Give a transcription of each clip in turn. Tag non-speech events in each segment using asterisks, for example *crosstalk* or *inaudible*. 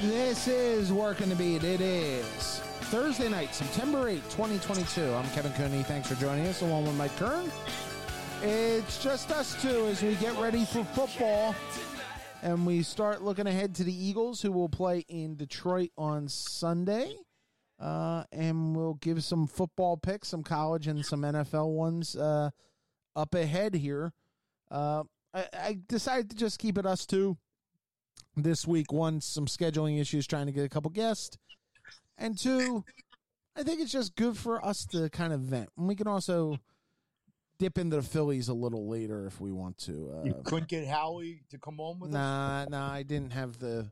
This is Working the Beat. It is Thursday night, September 8th, 2022. I'm Kevin Cooney. Thanks for joining us, along with Mike Kern. It's just us two as we get ready for football and we start looking ahead to the Eagles, who will play in Detroit on Sunday. Uh, and we'll give some football picks, some college and some NFL ones uh, up ahead here. Uh, I, I decided to just keep it us two this week. One, some scheduling issues trying to get a couple guests. And two, I think it's just good for us to kind of vent. And we can also dip into the Phillies a little later if we want to. Uh, You couldn't get Howie to come on with us. nah, nah, I didn't have the.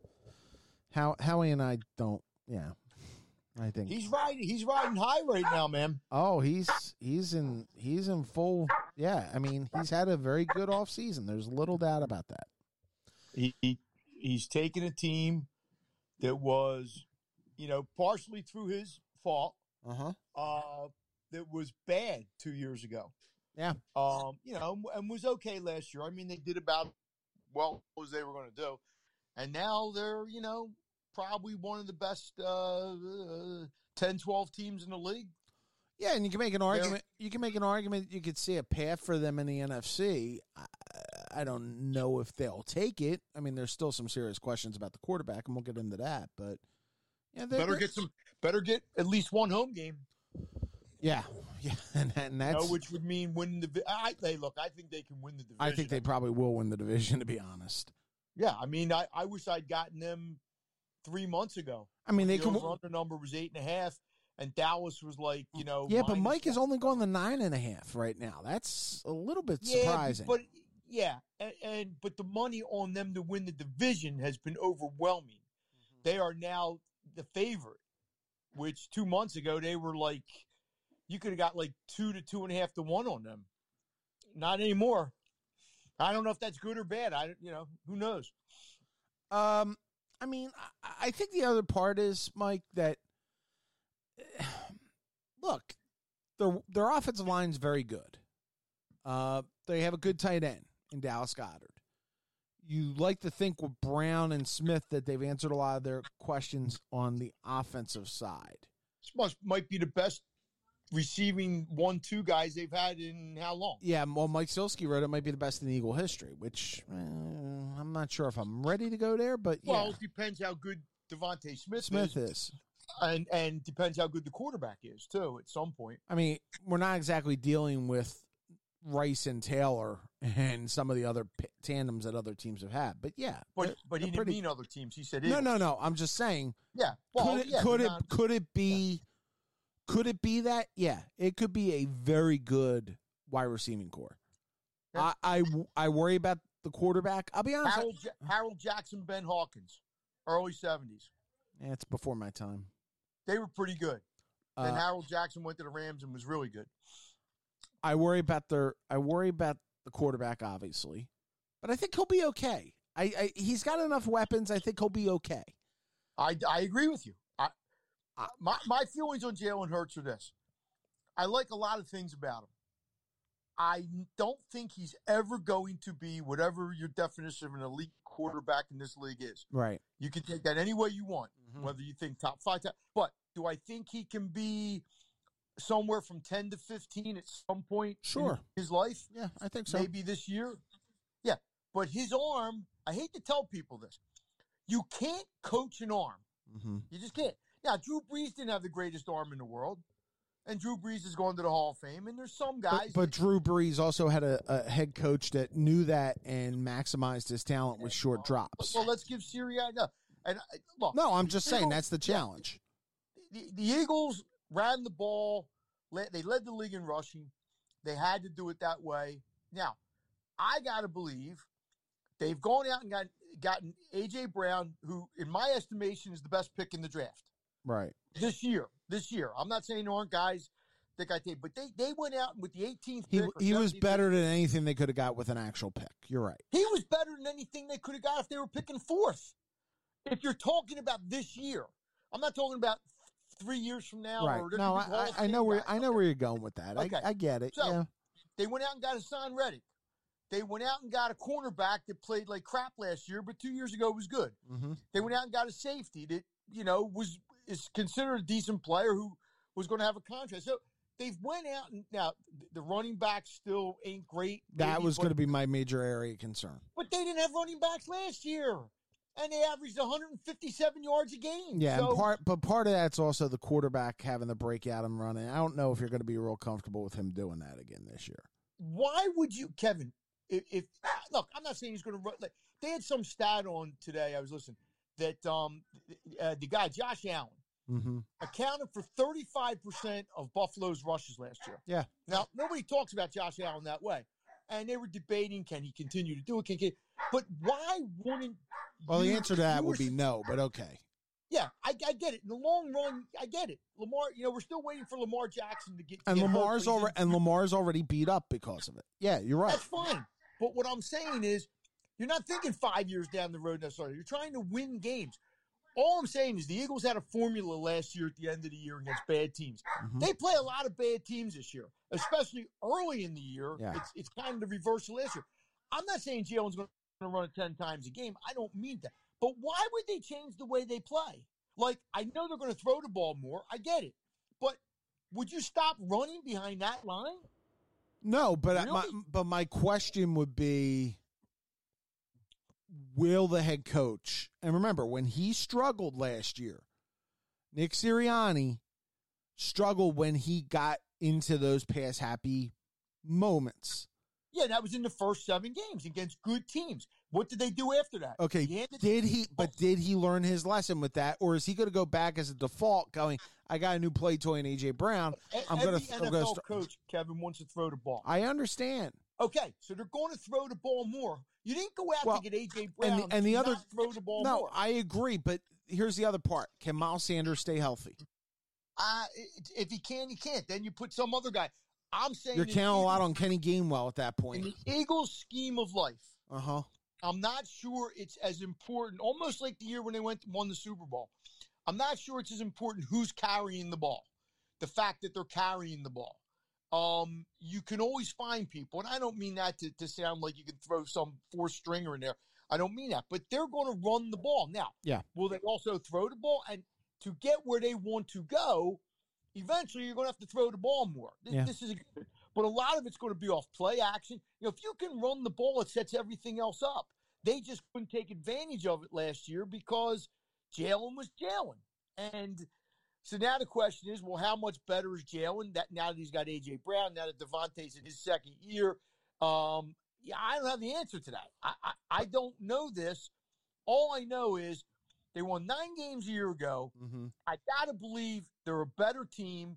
How Howie and I don't. Yeah, I think He's riding. He's riding high right now, man. Oh, he's he's in he's in full. Yeah, I mean he's had a very good off season. There's little doubt about that. He, he he's taken a team that was, you know, partially through his fault. Uh-huh. Uh that was bad two years ago. Yeah. Um, you know, and was okay last year. I mean, they did about well as they were going to do, and now they're you know probably one of the best uh, uh, 10, 12 teams in the league. Yeah, and you can make an argument. You can make an argument. You could see a path for them in the NFC. I, don't know if they'll take it. I mean, there's still some serious questions about the quarterback, and we'll get into that. But yeah, they- Better get some. Better get at least one home game. Yeah, *laughs* yeah, and, and You that's. know, which would mean win the. I they look. I think they can win the division. I think they probably will win the division. *laughs* To be honest, Yeah, I mean, I, I wish I'd gotten them three months ago. I mean they the can. over-under number was eight and a half, and Dallas was like, you know, Yeah, but Mike is only going the nine and a half right now. That's a little bit yeah, surprising. But yeah, and, and but the money on them to win the division has been overwhelming. Mm-hmm. They are now the favorite, which two months ago they were like, you could have got like two to two and a half to one on them. Not anymore. I don't know if that's good or bad. I you know who knows. Um, I mean, I, I think the other part is Mike that *sighs* look, their their offensive line's very good. Uh, they have a good tight end in Dallas Goedert. You like to think with Brown and Smith that they've answered a lot of their questions on the offensive side. This must might be the best receiving one two guys they've had in how long? Yeah, well, Mike Sielski wrote it might be the best in Eagle history, which uh, I'm not sure if I'm ready to go there, but yeah, Well, it depends how good DeVonta Smith, Smith is, is. and and depends how good the quarterback is too. At some point, I mean, we're not exactly dealing with Rice and Taylor and some of the other p- tandems that other teams have had, but yeah, but they're- but he didn't pretty- mean other teams. He said no, Eagles. no, no. I'm just saying, Yeah, well, could it yeah, could it not- could it be could it be that? Yeah, it could be a very good wide receiving core. Yeah. I, I I worry about the quarterback. I'll be honest, Harold, Ja- Harold Jackson, Ben Hawkins, early seventies. Eh, it's before my time. They were pretty good. then Uh, Harold Jackson went to the Rams and was really good. I worry about their I worry about the quarterback, obviously, but I think he'll be okay. I, I he's got enough weapons. I think he'll be okay. I, I agree with you. I, I my my feelings on Jalen Hurts are this: I like a lot of things about him. I don't think he's ever going to be whatever your definition of an elite quarterback in this league is. Right. You can take that any way you want, Mm-hmm. whether you think top five, top, but do I think he can be somewhere from ten to fifteen at some point? in Sure. his life. Yeah, I think so. maybe this year. Yeah, but his arm, I hate to tell people this, you can't coach an arm. hmm You just can't. Yeah, Drew Brees didn't have the greatest arm in the world, and Drew Brees is going to the Hall of Fame. And there's some guys, But, but Drew Brees also had a, a head coach that knew that and maximized his talent with short drops. well, let's give Sirianni. No, and uh, look, No, I'm just saying Eagles- that's the challenge. the, the Eagles ran the ball. They led the league in rushing. They had to do it that way. Now, I got to believe they've gone out and got, gotten A.J. Brown, who, in my estimation, is the best pick in the draft Right. this year. This year. I'm not saying there aren't guys that got taken, but they, they went out with the 18th He he was better than anything they could have got with an actual pick. You're right. He was better than anything they could have got if they were picking fourth. If you're talking about this year, I'm not talking about three years from now. right. Or No, I, I, I know where guys. I know where you're going with that. Okay. I, I get it. So- yeah. They went out and got Haason Reddick. They went out and got a cornerback that played like crap last year, but two years ago was good. Mm-hmm. They went out and got a safety that you know was is considered a decent player who was going to have a contract. So they've went out and now the running backs still ain't great. That was going to be my major area of concern. but they didn't have running backs last year, and they averaged 157 yards a game. Yeah, so, and part but part of that's also the quarterback having the breakout and running. I don't know if you're going to be real comfortable with him doing that again this year. why would you, Kevin? If, if look, I'm not saying he's going to run. Like, they had some stat on today. I was listening that um uh, the guy Josh Allen Mm-hmm. accounted for 35 percent of Buffalo's rushes last year. Yeah. Now nobody talks about Josh Allen that way, and they were debating can he continue to do it? Can, can but why wouldn't? Well, the answer to that would be no, but okay. Yeah, I, I get it. In the long run, I get it. Lamar, you know, we're still waiting for Lamar Jackson to get. And get Lamar's already and *laughs* Lamar's already beat up because of it. Yeah, you're right. That's fine. But what I'm saying is, you're not thinking five years down the road necessarily. You're trying to win games. All I'm saying is the Eagles had a formula last year at the end of the year against bad teams. Mhm. They play a lot of bad teams this year, especially early in the year. Yeah. It's it's kind of the reverse of last year. I'm not saying Jalen's going to run it ten times a game. I don't mean that. But why would they change the way they play? Like I know they're going to throw the ball more. I get it, but would you stop running behind that line? No, but I- my, but my question would be will the head coach and remember when he struggled last year Nick Sirianni struggled when he got into those pass happy moments. Yeah, that was in the first seven games against good teams. What did they do after that? Okay, He did he but did he learn his lesson with that or is he going to go back as a default going I got a new play toy in AJ Brown. I'm going to NFL start coach, Kevin, wants to throw the ball. I understand. Okay, so they're going to throw the ball more. You didn't go out Well, to get AJ Brown and the to other- throw the ball No, more. I agree, but here's the other part. Can Miles Sanders stay healthy? Uh, if he can, he can't. Then you put some other guy. I'm saying You're in counting a lot on Kenny Gainwell at that point. in the Eagles' scheme of life. Uh huh. I'm not sure it's as important. Almost like the year when they went won the Super Bowl. I'm not sure it's as important who's carrying the ball. The fact that they're carrying the ball. Um, you can always find people, and I don't mean that to, to sound like you can throw some four stringer in there. I don't mean that, but they're going to run the ball now. Yeah. Will they also throw the ball? And to get where they want to go, eventually you're going to have to throw the ball more. This, Yeah. this is, a, but a lot of it's going to be off play action. You know, if you can run the ball, it sets everything else up. They just couldn't take advantage of it last year because Jalen was Jalen. And so now the question is, well, how much better is Jalen? That now that he's got AJ Brown, now that DeVonta's in his second year, um, yeah, I don't have the answer to that. I, I I don't know this. All I know is they won nine games a year ago. Mm-hmm. I gotta believe they're a better team.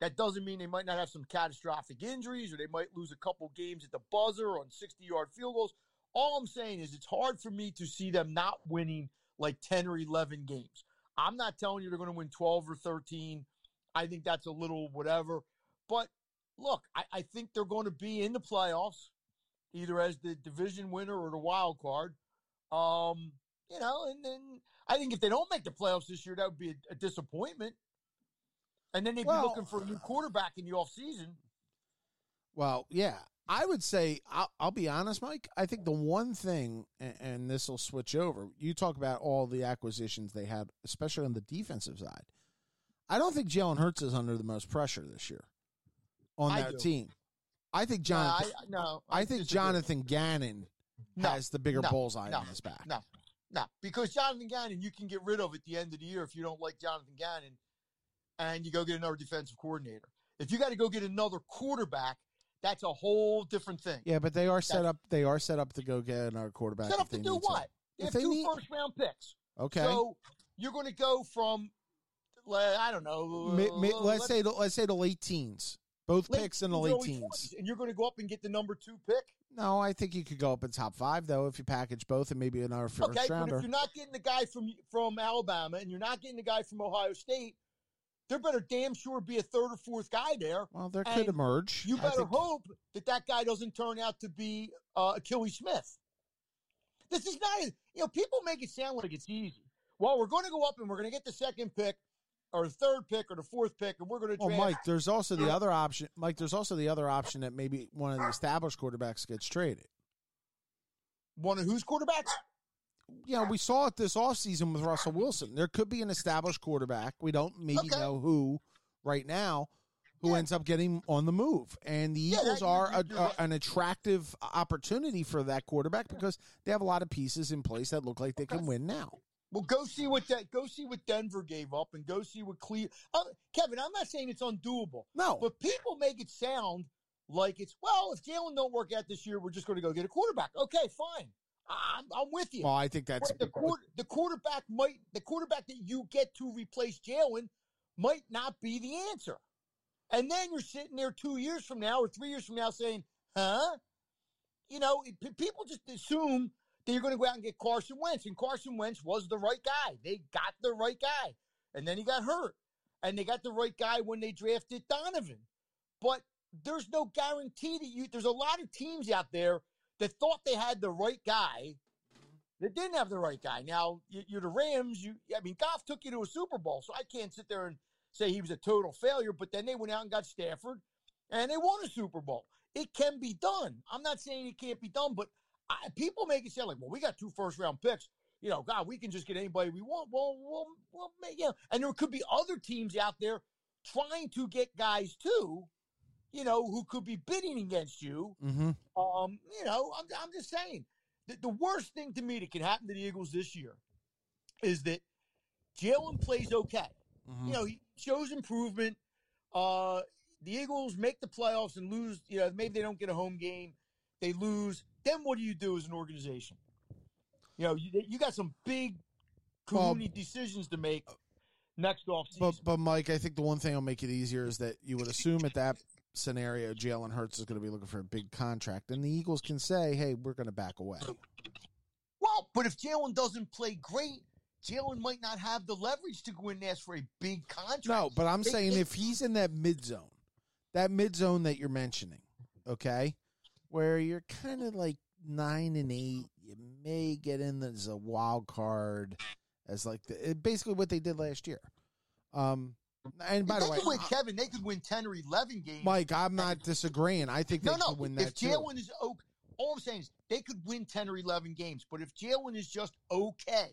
That doesn't mean they might not have some catastrophic injuries or they might lose a couple games at the buzzer on 60 yard field goals. All I'm saying is it's hard for me to see them not winning like 10 or 11 games. I'm not telling you they're going to win 12 or 13. I think that's a little whatever. But look, I, I think they're going to be in the playoffs, either as the division winner or the wild card. Um, you know, and then I think if they don't make the playoffs this year, that would be a, a disappointment. And then they'd Well- be looking for a new quarterback in the offseason. Well, yeah, I would say I'll, I'll be honest, Mike. I think the one thing, and, and this will switch over. You talk about all the acquisitions they had, especially on the defensive side. I don't think Jalen Hurts is under the most pressure this year on I that do. team. I think No, Jonathan. I, no, I, think. Jonathan Gannon No, has the bigger no, bullseye no, on his back. No, no, because Jonathan Gannon, you can get rid of at the end of the year if you don't like Jonathan Gannon, and you go get another defensive coordinator. If you got to go get another quarterback, that's a whole different thing. Yeah, but they are set That's- up. They are set up to go get another quarterback. Set if up to do what? They If have they two need- first round picks. Okay. So you're going to go from, I don't know. Uh, let's say the, let's say the late teens. Both late picks in the late teens. 20s, and you're going to go up and get the number two pick. No, I think you could go up in top five though if you package both and maybe another first Okay, rounder. if you're not getting the guy from from Alabama and you're not getting the guy from Ohio State, there better damn sure be a third or fourth guy there. Well, there could emerge. You better think- hope that that guy doesn't turn out to be uh, Akili Smith. This is not, you know, people make it sound like it's easy. Well, we're going to go up and we're going to get the second pick or third pick or the fourth pick, and we're going to Well. Mike, there's also the other option. Mike, there's also the other option that maybe one of the established quarterbacks gets traded. One of whose quarterbacks? You know, we saw it this offseason with Russell Wilson. There could be an established quarterback. We don't maybe Okay. know who right now who Yeah. ends up getting on the move. And the Yeah, Eagles that- are a, a- an attractive opportunity for that quarterback because they have a lot of pieces in place that look like they can win now. Well, go see what that. Go see what Denver gave up, and go see what Cle. Uh, Kevin, I'm not saying it's undoable, No. but people make it sound like it's well. If Jalen don't work out this year, we're just going to go get a quarterback. Okay, fine. I'm, I'm with you. Well, I think that's the quarter, the quarterback might the quarterback that you get to replace Jalen might not be the answer. And then you're sitting there two years from now or three years from now saying, "Huh?" You know, it- people just assume that you're going to go out and get Carson Wentz, and Carson Wentz was the right guy. They got the right guy, and then he got hurt, and they got the right guy when they drafted Donovan. But there's no guarantee that you. There's a lot of teams out there that thought they had the right guy that didn't have the right guy. Now you- you're the Rams. You, I mean, Goff took you to a Super Bowl, so I can't sit there and say he was a total failure. But then they went out and got Stafford, and they won a Super Bowl. It can be done. I'm not saying it can't be done, but I, people make it sound like, well, we got two first round picks. You know, God, we can just get anybody we want. Well, well, well, yeah. And there could be other teams out there trying to get guys too. You know, who could be bidding against you hmm um, you know, I'm, I'm just saying the, the worst thing to me that can happen to the Eagles this year is that Jalen plays okay. Mm-hmm. You know, he shows improvement. Uh, the Eagles make the playoffs and lose. You know, maybe they don't get a home game. They lose. Then what do you do as an organization? You know, you, you got some big, Well- decisions to make next offseason. But but Mike, I think the one thing that'll make it easier is that you would assume at that scenario, Jalen Hurts is going to be looking for a big contract, and the Eagles can say, "Hey, we're going to back away." Well, but if Jalen doesn't play great, Jalen might not have the leverage to go in and ask for a big contract. No, but I'm They- saying they- if he's in that mid zone, that mid zone that you're mentioning, okay, where you're kind of like nine and eight, you may get in as a wild card, as like the, basically what they did last year. Um, and by they the way, win, Kevin, they could win ten or eleven games. Mike, I'm not disagreeing. I think they no, no. could win that if. Jalen is okay, all I'm saying is they could win ten or eleven games. But if Jalen is just okay,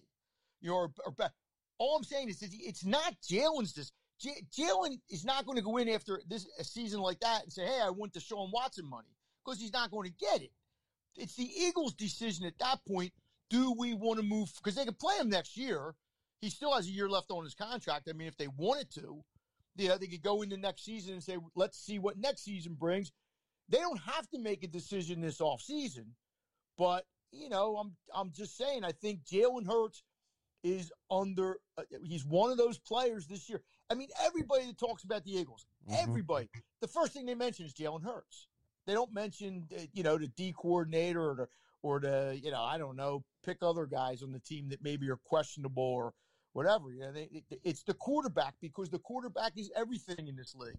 you know, or, or, all I'm saying is it's not Jalen's. This Jalen is not going to go in after this a season like that and say, "Hey, I want Deshaun Watson money," because he's not going to get it. It's the Eagles' decision at that point. Do we want to move? Because they can play him next year. He still has a year left on his contract. I mean, if they wanted to, know, they could go into next season and say, let's see what next season brings. They don't have to make a decision this offseason. But, you know, I'm I'm just saying, I think Jalen Hurts is under, uh, he's one of those players this year. I mean, everybody that talks about the Eagles, Mhm. everybody, the first thing they mention is Jalen Hurts. They don't mention, uh, you know, the D coordinator or the, or the, you know, I don't know, pick other guys on the team that maybe are questionable or whatever. You know, they, it- it's the quarterback because the quarterback is everything in this league.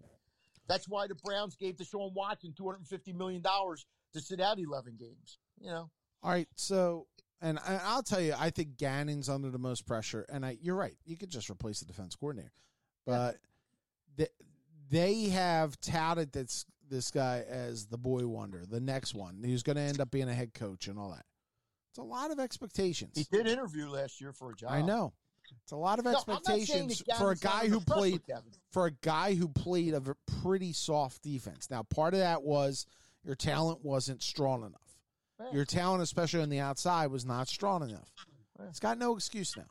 That's why the Browns gave Deshaun Watson two hundred and fifty million dollars to sit out eleven games. You know, All right, so and I, I'll tell you, I think Gannon's under the most pressure, and I, you're right. You could just replace the defense coordinator, but they, they have touted this this guy as the boy wonder, the next one who's going to end up being a head coach and all that. It's a lot of expectations. he did interview last year for a job. I know. It's a lot of No, I'm not saying expectations that for a guy who played for a guy who played a pretty soft defense. Now, part of that was your talent wasn't strong enough. Yeah. Your talent, especially on the outside, was not strong enough. Yeah. It's got no excuse now.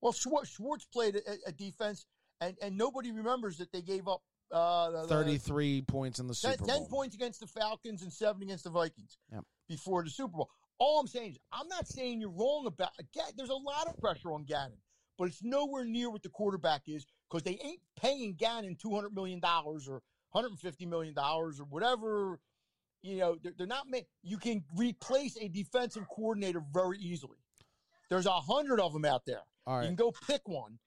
Well, Schwartz, Schwartz played a, a defense, and, and nobody remembers that they gave up uh, the- the- 33 points in the 10, Super 10 Bowl. points against the Falcons and seven against the Vikings Yep. before the Super Bowl. All I'm saying is, I'm not saying you're wrong about. Again, there's a lot of pressure on Gannon, but it's nowhere near what the quarterback is because they ain't paying Gannon 200 million dollars or 150 million dollars or whatever. You know, they're, they're not. Ma- you can replace a defensive coordinator very easily. There's a hundred of them out there. All You can go pick one.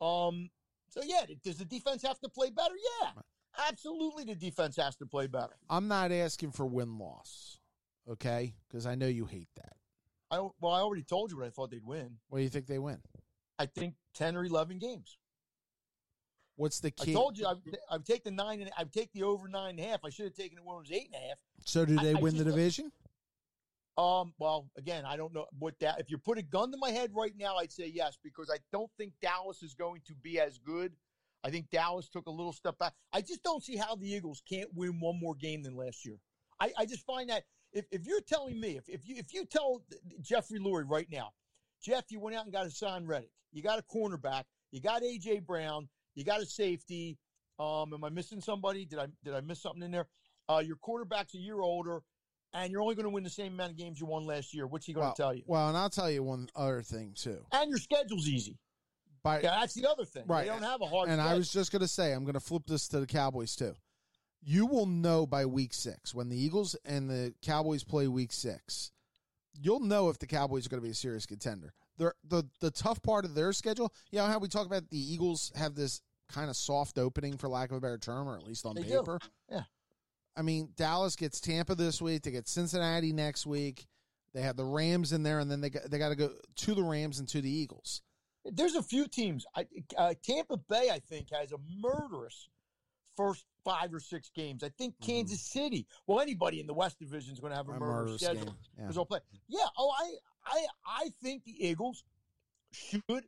Um, so yeah, does the defense have to play better? Yeah, absolutely. The defense has to play better. I'm not asking for win loss, okay? Because I know you hate that. I well, I already told you what I thought they'd win. What do you think they win? I think ten or eleven games. What's the key? I told you I I would take the nine and I would take the over nine and a half. I should have taken it when it was eight and a half. so, do they I win the division? Um, well, again, I don't know what that. If you put a gun to my head right now, I'd say yes because I don't think Dallas is going to be as good. I think Dallas took a little step back. I just don't see how the Eagles can't win one more game than last year. I, I just find that if, if you're telling me, if, if you if you tell Jeffrey Lurie right now, Jeff, you went out and got a Haason Reddick, you got a cornerback, you got AJ Brown, you got a safety. Um, am I missing somebody? Did I did I miss something in there? Uh, your quarterback's a year older, and you're only going to win the same amount of games you won last year. What's he going well, to tell you? Well, and I'll tell you one other thing too. And your schedule's easy. By, yeah, that's the other thing. Right. They don't have a hard. And schedule. I was just going to say, I'm going to flip this to the Cowboys too. You will know by week six when the Eagles and the Cowboys play week six. You'll know if the Cowboys are going to be a serious contender. They're, the the tough part of their schedule, you know how we talk about the Eagles have this kind of soft opening, for lack of a better term, or at least on They paper. do. Yeah. I mean, Dallas gets Tampa this week. They get Cincinnati next week. They have the Rams in there, and then they got, they got to go to the Rams and to the Eagles. There's a few teams. I, uh, Tampa Bay, I think, has a murderous first five or six games. I think Mm-hmm. Kansas City. Well, anybody in the West Division is going to have a, A murderous murderous schedule. yeah. they'll play. Yeah. Oh, I, I, I think the Eagles should.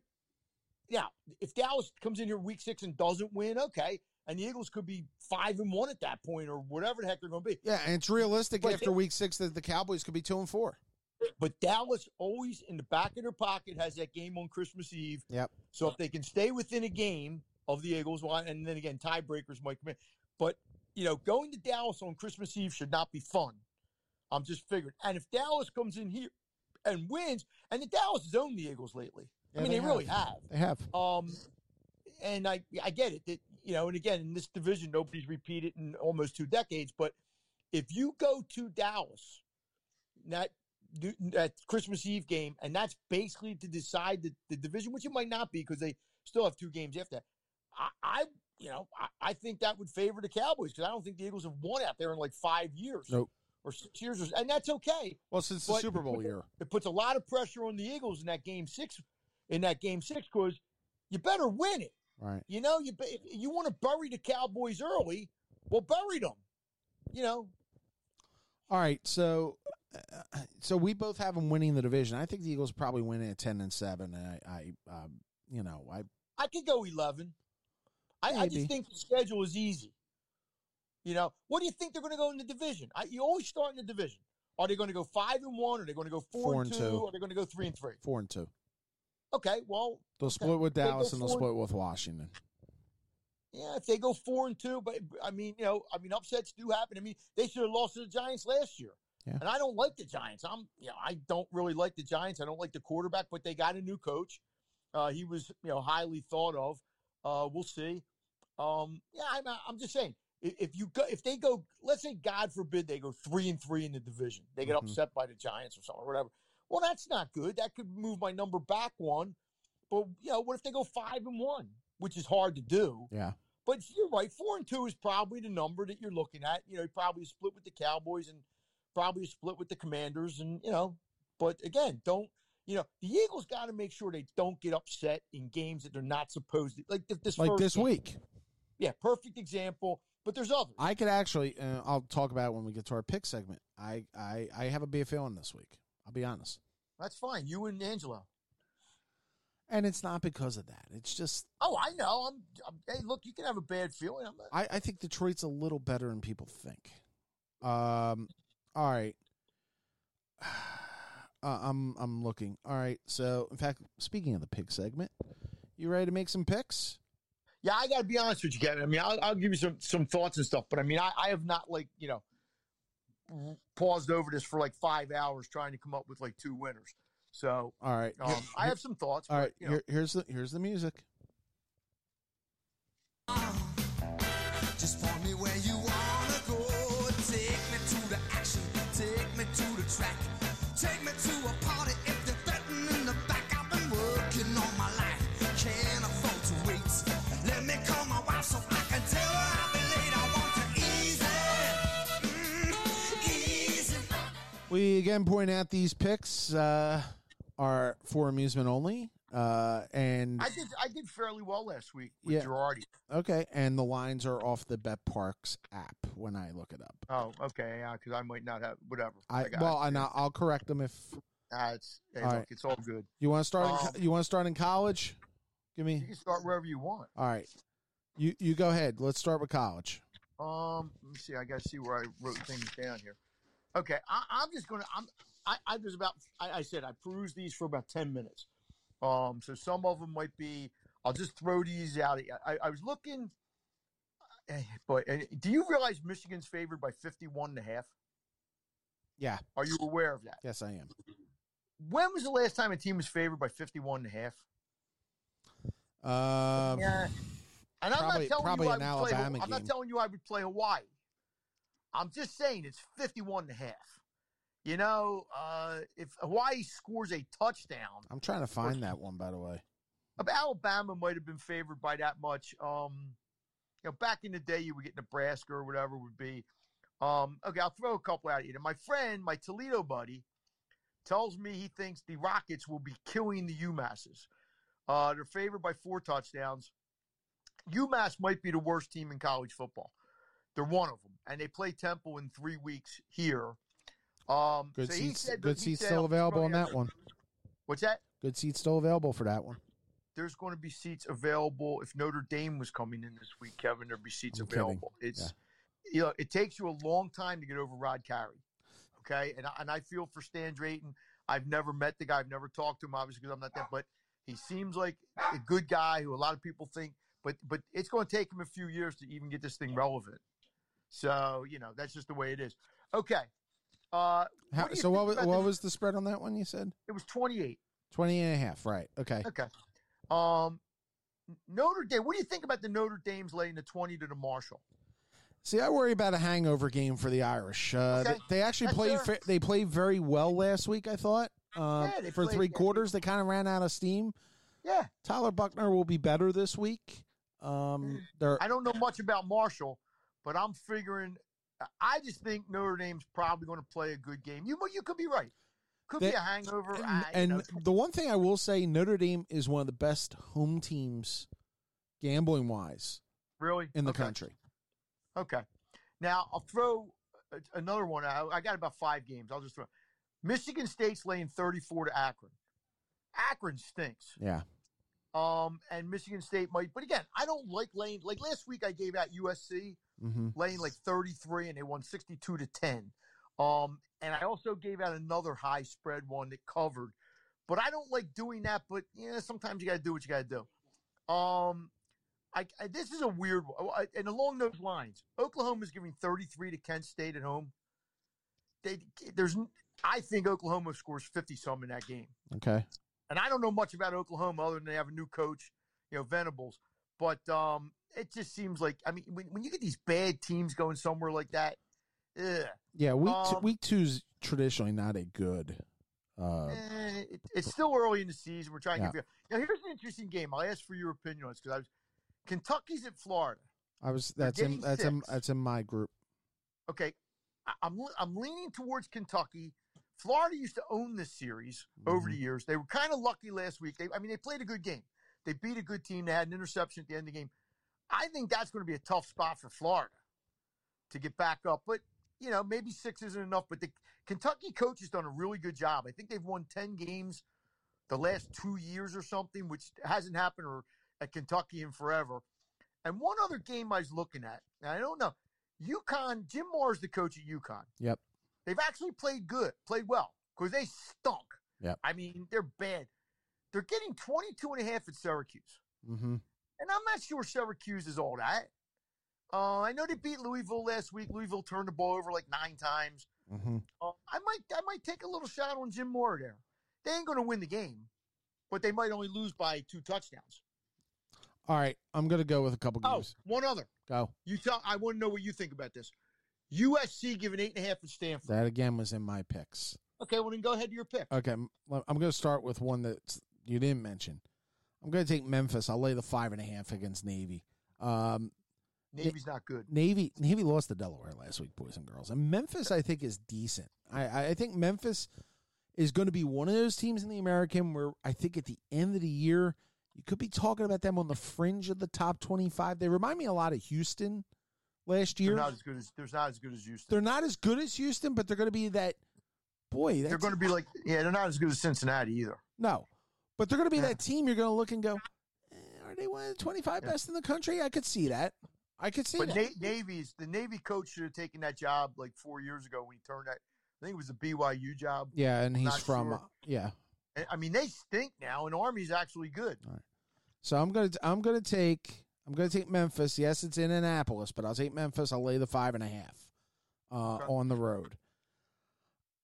Yeah. if Dallas comes in here week six and doesn't win, okay, and the Eagles could be five and one at that point, or whatever the heck they're going to be. Yeah, and it's realistic But after they- week six that the Cowboys could be two and four. But Dallas always in the back of their pocket has that game on Christmas Eve. Yep. So if they can stay within a game of the Eagles, and then again, tiebreakers might come in. But, you know, going to Dallas on Christmas Eve should not be fun. I'm just figuring. And if Dallas comes in here and wins, and the Dallas has owned the Eagles lately. Yeah, I mean, they they, really have. have. They have. Um, and I I get it that you know, and again in this division, nobody's repeated in almost two decades. But if you go to Dallas, that that Christmas Eve game, and that's basically to decide the, the division, which it might not be because they still have two games after that. I, I you know, I, I think that would favor the Cowboys because I don't think the Eagles have won out there in like five years. Nope. Or six years, or, and that's okay. Well, since the Super Bowl year. It puts a lot of pressure on the Eagles in that game six, in that game six, because you better win it. Right. You know, you you want to bury the Cowboys early, well, bury them. You know, All right. So, uh, so we both have them winning the division. I think the Eagles probably winning at ten and seven. And I, I, um, you know, I I could go eleven. I, I just think the schedule is easy. You know, what do you think they're going to go in the division? I, you always start in the division. Are they going to go five and one? Are they going to go four, Four and and two? two. Are they going to go three and three? four and two. Okay, well, They'll split with Dallas and they'll split with Washington. yeah, if they go four and two, but I mean, you know, I mean, upsets do happen. I mean, they should have lost to the Giants last year. Yeah. And I don't like the Giants. I'm, you know, I don't really like the Giants. I don't like the quarterback, but they got a new coach. Uh, he was, you know, highly thought of. Uh, we'll see. Um, yeah, I'm, I'm just saying, if, you go, if they go, let's say, God forbid, they go three and three in the division, they get Mhm. upset by the Giants or something, or whatever. Well, that's not good. That could move my number back one. But you know, what if they go five and one, which is hard to do? Yeah. But you're right. Four and two is probably the number that you're looking at. You know, you probably split with the Cowboys and probably split with the Commanders, and you know. But again, don't you know the Eagles got to make sure they don't get upset in games that they're not supposed to. Like th- this, Like this game. week. Yeah, perfect example. But there's others. I could actually. Uh, I'll talk about it when we get to our pick segment. I, I, I have a bad feeling this week. I'll be honest, That's fine. You and Angelo. and it's not because of that. It's just Oh, I know. I'm, I'm. Hey, look, you can have a bad feeling. Not, I, I think Detroit's a little better than people think. Um, all right. *sighs* Uh, I'm I'm looking. All right. So, in fact, speaking of the pick segment, you ready to make some picks? Yeah, I got to be honest with you, Kevin. I mean, I'll, I'll give you some some thoughts and stuff, but I mean, I, I have not like you know paused over this for like five hours trying to come up with like two winners. So All right. um, Here- I have some thoughts. all but, right. you know, Here, here's the here's the music. Just point me where you We again point out these picks uh, are for amusement only. Uh, and I did I did fairly well last week with Yeah. Girardi. okay, and the lines are off the BetParx app when I look it up. Oh, okay, yeah, because I might not have whatever. I got well, it. and I'll, I'll correct them if Ah, it's hey, All look, right. it's all good. you want to start. in Um, you want to start in college? Give me. You can start wherever you want. All right, you you go ahead. Let's start with college. Um, let me see. I got to see where I wrote things down here. Okay, I, I'm just gonna. I'm. I, I was about. I, I said I perused these for about ten minutes. Um, so some of them might be. I'll just throw these out. I, I was looking. eh, But eh, do you realize Michigan's favored by 51 and a half? Yeah. Are you aware of that? Yes, I am. When was the last time a team was favored by 51 and a half? Um, Yeah. And I'm Probably- not telling you I would play, Alabama I'm not telling you I would play Hawaii. I'm just saying it's 51 and a half. You know, uh, if Hawaii scores a touchdown, I'm trying to find that one, by the way. Alabama might have been favored by that much. Um, you know, back in the day, you would get Nebraska or whatever it would be. Um, okay, I'll throw a couple out at you. My friend, my Toledo buddy, tells me he thinks the Rockets will be killing the UMasses. Uh, they're favored by four touchdowns. UMass might be the worst team in college football. They're one of them, and they play Temple in three weeks here. Um, Good so he seats. said- Good seats still available on that one. What's that? Good seats still available for that one. there's going to be seats available if Notre Dame was coming in this week, Kevin. There'd be seats I'm kidding. available. It's you know it takes you a long time to get over Rod Carey, okay? And I, and I feel for Stan Drayton. I've never met the guy. I've never talked to him, obviously, because I'm not that. But he seems like a good guy who a lot of people think. But but it's going to take him a few years to even get this thing relevant. So you know that's just the way it is. Okay. Uh, How, what so what was, what was the spread on that one you said? it was 28. 20 and a half, right. Okay. Okay. Um, Notre Dame. What do you think about the Notre Dame's laying the twenty to the Marshall? See, I worry about a hangover game for the Irish. Uh, Okay. they, they actually That's played fair. fa- they played very well last week, I thought. Uh, Yeah, for three quarters, they kind of ran out of steam. Yeah, Tyler Buchner will be better this week. Um, I don't know much about Marshall, but I'm figuring. I just think Notre Dame's probably going to play a good game. You you could be right. Could They- be a hangover. and, you and know. the one thing I will say, Notre Dame is one of the best home teams, gambling wise, really in the Okay. country. Okay. Now I'll throw another one out. I got about five games. I'll just throw. Michigan State's laying 34 to Akron. Akron stinks. Yeah, Um, and Michigan State might, but again, I don't like laying. Like last week, I gave out USC hmm laying like 33, and they won 62 to 10. Um, and I also gave out another high spread one that covered, but I don't like doing that. But yeah, sometimes you got to do what you got to do. Um, I, I this is a weird one, I- and along those lines, Oklahoma is giving 33 to Kent State at home. They, there's, I think Oklahoma scores 50 some in that game okay. and I don't know much about Oklahoma other than they have a new coach, you know, Venables. But um, it just seems like I mean, when, when you get these bad teams going somewhere like that, ugh, Yeah, week two, Um, week two's traditionally not a good. Uh, eh, it, it's still early in the season. We're trying Yeah. to get now. Here's an interesting game. I'll ask for your opinion on this because I was Kentucky's at Florida. I was that's in that's in that's in my group. Okay, I, I'm I'm leaning towards Kentucky. Florida used to own this series over Mhm. the years. They were kind of lucky last week. They, I mean, they played a good game. They beat a good team. They had an interception at the end of the game. I think that's going to be a tough spot for Florida to get back up. But you know, maybe six isn't enough. But the Kentucky coach has done a really good job. I think they've won ten games the last two years or something, which hasn't happened or at Kentucky in forever. And one other game I was looking at, and I don't know, UConn. Jim Mora's the coach at UConn. Yep. They've actually played good, played well, because they stunk. Yep. I mean, they're bad. They're getting 22 and a half at Syracuse. Mm-hmm. And I'm not sure Syracuse is all that. Uh, I know they beat Louisville last week. Louisville turned the ball over like nine times. Mm-hmm. Uh, I might I might take a little shot on Jim Mora there. They ain't going to win the game, but they might only lose by two touchdowns. All right, I'm gonna go with a couple Oh, games. one other. Go. You tell. I want to know what you think about this. USC giving eight and a half at Stanford. That again was in my picks. Okay, well then go ahead to your pick. Okay, I'm, I'm going to start with one that you didn't mention. I'm going to take Memphis. I'll lay the five and a half against Navy. Um, Navy's not good. Navy Navy lost to Delaware last week, boys and girls, and Memphis I think is decent. I I think Memphis is going to be one of those teams in the American where I think at the end of the year you could be talking about them on the fringe of the top 25. They remind me a lot of Houston last year. They're not as good as they're not as good as Houston. They're not as good as Houston, but they're going to be that boy. They're going to be like yeah, they're not as good as Cincinnati either. no, but they're going to be Yeah. that team you're going to look and go, eh, are they one of the 25 best in the country? I could see that. I could see But that. Na- Navy's the Navy coach should have taken that job like four years ago when he turned that. I think it was a BYU job. yeah, and he's from sure. uh, yeah. I mean, they stink now, and Army's actually good. So I'm gonna I'm gonna take I'm gonna take Memphis. Yes, it's in Annapolis, but I'll take Memphis. I'll lay the five and a half uh, Okay. on the road.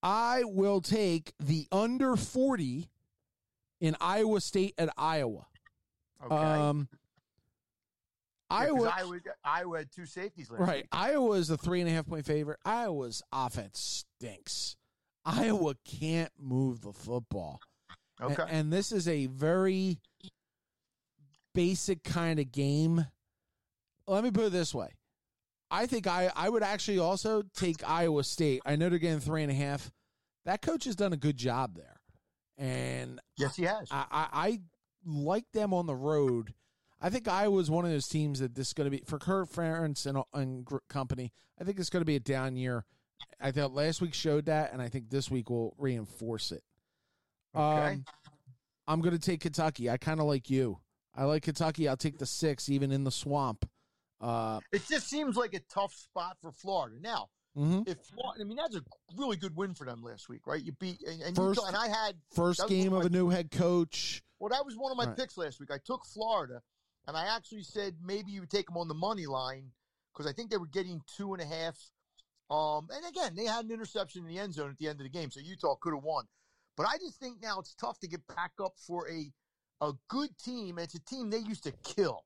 I will take the under forty in Iowa State at Iowa. Okay, Um, Yeah, Iowa, Iowa, Iowa had two safeties last right? week. Iowa is a three and a half point favorite. Iowa's offense stinks. Iowa can't move the football. Okay, And, this is a very basic kind of game. Let me put it this way. I think I, I would actually also take Iowa State. I know they're getting three and a half. That coach has done a good job there. And yes, he has. I, I, I like them on the road. I think Iowa's one of those teams that this is going to be for Kirk Ferentz and, and company. I think it's going to be a down year. I thought last week showed that, and I think this week will reinforce it. Okay. Um, I'm going to take Kentucky. I kind of like you. I like Kentucky. I'll take the six, even in the swamp. Uh, it just seems like a tough spot for Florida. Now, mhm. if I mean, that's a really good win for them last week, right? You beat and, and, First- you, and I had First game of of a new head coach. Well, that was one of my Right. picks last week. I took Florida, and I actually said maybe you would take them on the money line because I think they were getting two and a half. Um, and again, they had an interception in the end zone at the end of the game, so Utah could have won. But I just think now it's tough to get back up for a a good team. And it's a team they used to kill.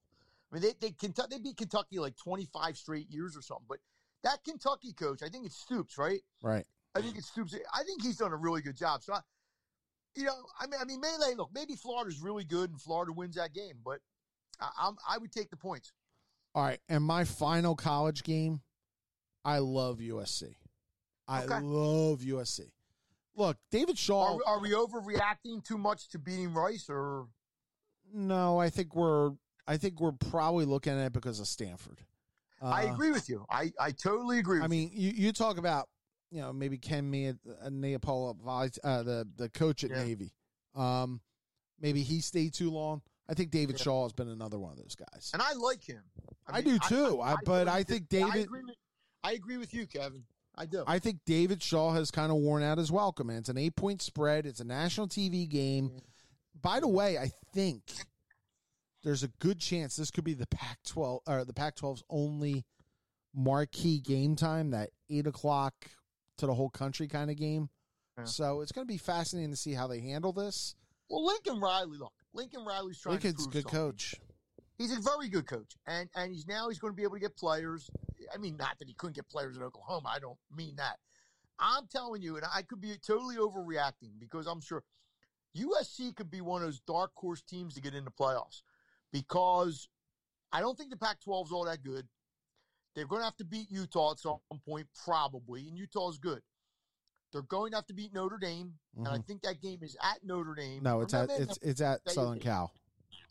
I mean, they they Kentucky they beat Kentucky like twenty five straight years or something. But that Kentucky coach, I think it's Stoops, right? Right. I think it's Stoops. I think he's done a really good job. So, I, you know, I mean, I mean, melee. Look, maybe Florida's really good and Florida wins that game, but I, I'm I would take the points. All right. And my final college game, I love USC. I Okay. love USC. Look, David Shaw. Are, are we overreacting too much to beating Rice, or no, I think we're. I think we're probably looking at it because of Stanford. I Uh, agree with you. I, I totally agree. With I mean, you, you talk about you know maybe Ken Me, uh, Neapola, uh, the the coach at Yeah. Navy. Um, maybe he stayed too long. I think David Yeah. Shaw has been another one of those guys. and I like him. I do too, I- but really I think I David- agree, with, I agree with you, Kevin. I do. I think David Shaw has kind of worn out his welcome. And it's an eight point spread. It's a national TV game. By the way, I think there's a good chance this could be the Pac 12 or the Pac 12's only marquee game time, that eight o'clock to the whole country kind of game. Yeah. So it's going to be fascinating to see how they handle this. well, Lincoln Riley. Look, Lincoln Riley's trying Lincoln's a to prove good something. coach. He's a very good coach, and and he's now he's going to be able to get players. I mean, not that he couldn't get players at Oklahoma. I don't mean that. I'm telling you, and I could be totally overreacting because I'm sure USC could be one of those dark horse teams to get into playoffs because I don't think the Pac-12 is all that good. They're going to have to beat Utah at some point, probably, and Utah's good. They're going to have to beat Notre Dame, and I Mhm. think that game is at Notre Dame. No, it's at it's it's at Southern Cal.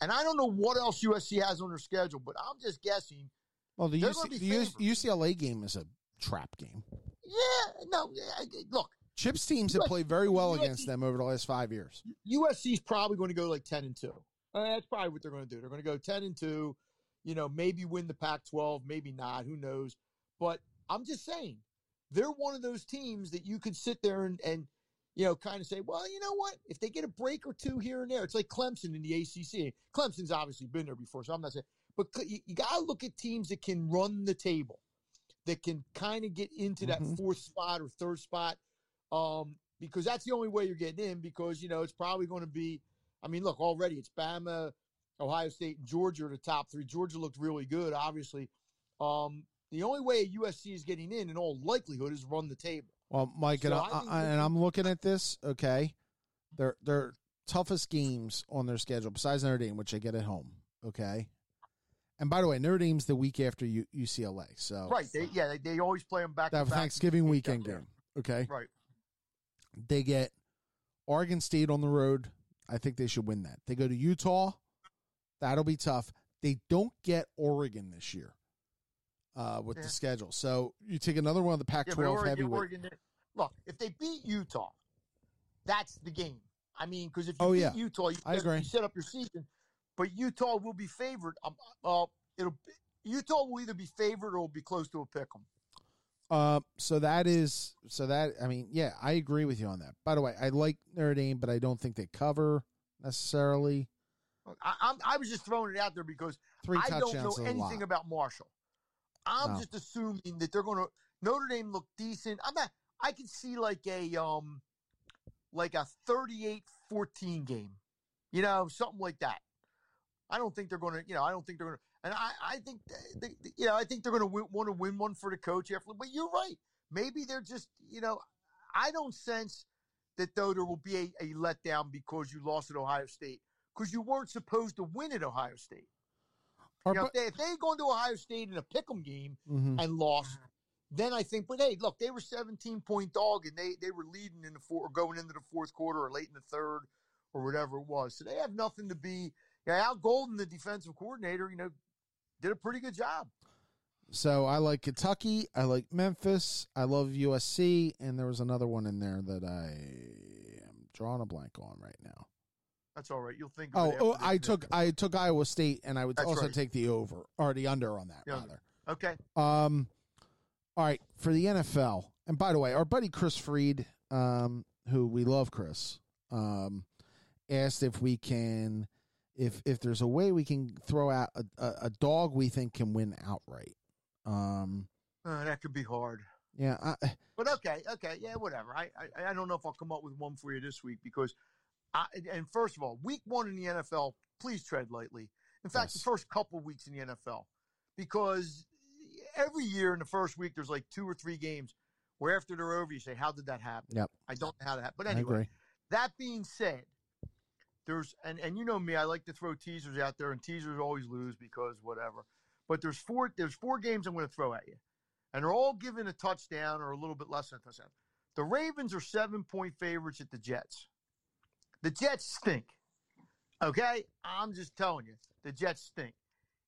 and I don't know what else USC has on their schedule, but I'm just guessing. Well, the, UC, the UCLA game is a trap game. Yeah, no, look, Chips teams have USC played very well USC against them over the last five years. USC's probably going to go like ten and two. Uh, that's probably what they're going to do. They're going to go ten and two. You know, maybe win the Pac-12, maybe not. Who knows? But I'm just saying, they're one of those teams that you could sit there and and you know kind of say, well, you know what? If they get a break or two here and there, it's like Clemson in the ACC. Clemson's obviously been there before, so I'm not saying. But you, you got to look at teams that can run the table, that can kind of get into that fourth spot or third spot um, because that's the only way you're getting in. Because you know it's probably going to be. I mean, look already it's Bama, Ohio State, and Georgia are the top three. Georgia looked really good, obviously. Um, the only way USC is getting in, in all likelihood, is run the table. Well, Mike, and, So and, I, I and I'm looking at this. Okay, their their toughest games on their schedule, besides Notre Dame, which they get at home. Okay, and by the way, Notre Dame's the week after U, UCLA, so Right? They, yeah, they, they always play them back. that back. Thanksgiving weekend game. Okay, Right. they get Oregon State on the road. I think they should win that. They go to Utah. That'll be tough. They don't get Oregon this year uh, with Yeah. the schedule. So you take another one of the Pac Yeah, 12 Oregon, heavyweight. Oregon, look, if they beat Utah, that's the game. I mean, because if you Oh, beat yeah. Utah, you, I set- agree. you set up your season. But Utah will be favored. Um, uh, it'll Utah will either be favored or will be close to a pick 'em. Uh, so that is so that I mean, yeah, I agree with you on that. By the way, I like Notre Dame, but I don't think they cover necessarily. I, I'm, I was just throwing it out there because Three I don't know anything about Marshall. I'm No. just assuming that they're going to Notre Dame look decent. I'm not. I can see like a um, like a 38-14 game, you know, something like that. I don't think they're going to, you know, I don't think they're going to, and I, I think, they, they, you know, I think they're going to want to win one for the coach after. But you're right. Maybe they're just, you know, I don't sense that though there will be a, a letdown because you lost at Ohio State because you weren't supposed to win at Ohio State. You know, if, they, if they had gone to Ohio State in a pick'em game Mhm. and lost, then I think. But hey, look, they were 17 point dog and they they were leading in the four, or going into the fourth quarter or late in the third or whatever it was. So they have nothing to be. Yeah, Al Golden, the defensive coordinator, you know, did a pretty good job. So I like Kentucky. I like Memphis. I love USC, and there was another one in there that I am drawing a blank on right now. That's all right. You'll think. Of Oh, it oh I took I took Iowa State, and I would That's also right. take the over or the under on that The under. rather. Okay. Um, all right for the NFL. And by the way, our buddy Chris Freed, um, who we love, Chris, um, asked if we can, if if there's a way we can throw out a, a, a dog we think can win outright. Um, Uh, that could be hard. yeah, I, But okay, okay, yeah, whatever. I, I I don't know if I'll come up with one for you this week because, I, and first of all, week one in the NFL, please tread lightly. In fact, the first couple weeks in the NFL, because every year in the first week there's like two or three games where after they're over you say, "How did that happen?" Yep. I don't know how that happened. But anyway, that being said, there's and and you know me, I like to throw teasers out there, and teasers always lose because whatever. But there's four there's four games I'm going to throw at you, and they're all given a touchdown or a little bit less than a touchdown. The Ravens are seven point favorites at the Jets. The Jets stink. Okay, I'm just telling you, the Jets stink.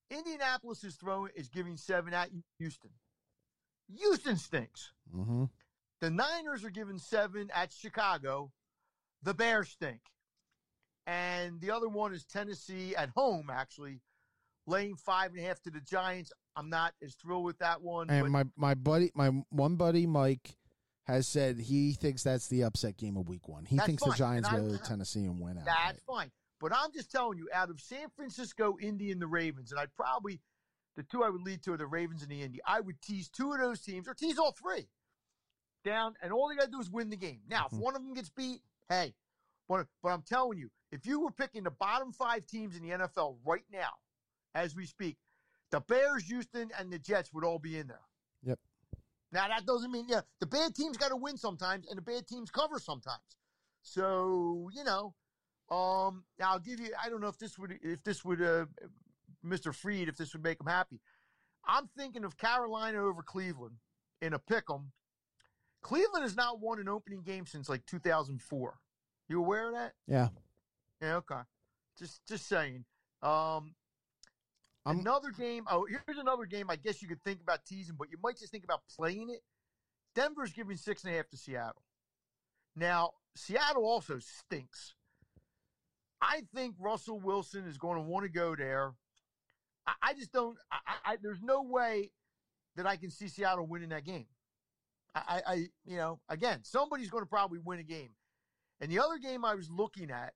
Indianapolis is throwing is giving seven at Houston. Houston stinks. Mm-hmm. The Niners are giving seven at Chicago. The Bears stink. And the other one is Tennessee at home, actually, laying five and a half to the Giants. I'm not as thrilled with that one. And my my buddy, my one buddy, Mike, has said he thinks that's the upset game of Week One. He thinks fine, the Giants I- go to Tennessee and win out. that's fine. But I'm just telling you, out of San Francisco, Indy, and the Ravens, and I'd probably, the two I would lead to are the Ravens and the Indy. I would tease two of those teams, or tease all three down, and all they got to do is win the game. Now, Mhm. if one of them gets beat, hey, but, but I'm telling you, if you were picking the bottom five teams in the NFL right now, as we speak, the Bears, Houston, and the Jets would all be in there. Yep. Now that doesn't mean yeah, the bad teams got to win sometimes, and the bad teams cover sometimes. So you know, um, now I'll give you. I don't know if this would if this would uh, Mr. Freed if this would make him happy. I'm thinking of Carolina over Cleveland in a pick 'em. Cleveland has not won an opening game since like 2004. You aware of that? Yeah. Yeah. Okay. Just just saying. Um, I'm- another game. Oh, here's another game. I guess you could think about teasing, but you might just think about playing it. Denver's giving six and a half to Seattle. Now, Seattle also stinks. I think Russell Wilson is going to want to go there. I, I just don't. I, I, there's no way that I can see Seattle winning that game. I, I, I you know, again, somebody's going to probably win a game. And the other game I was looking at,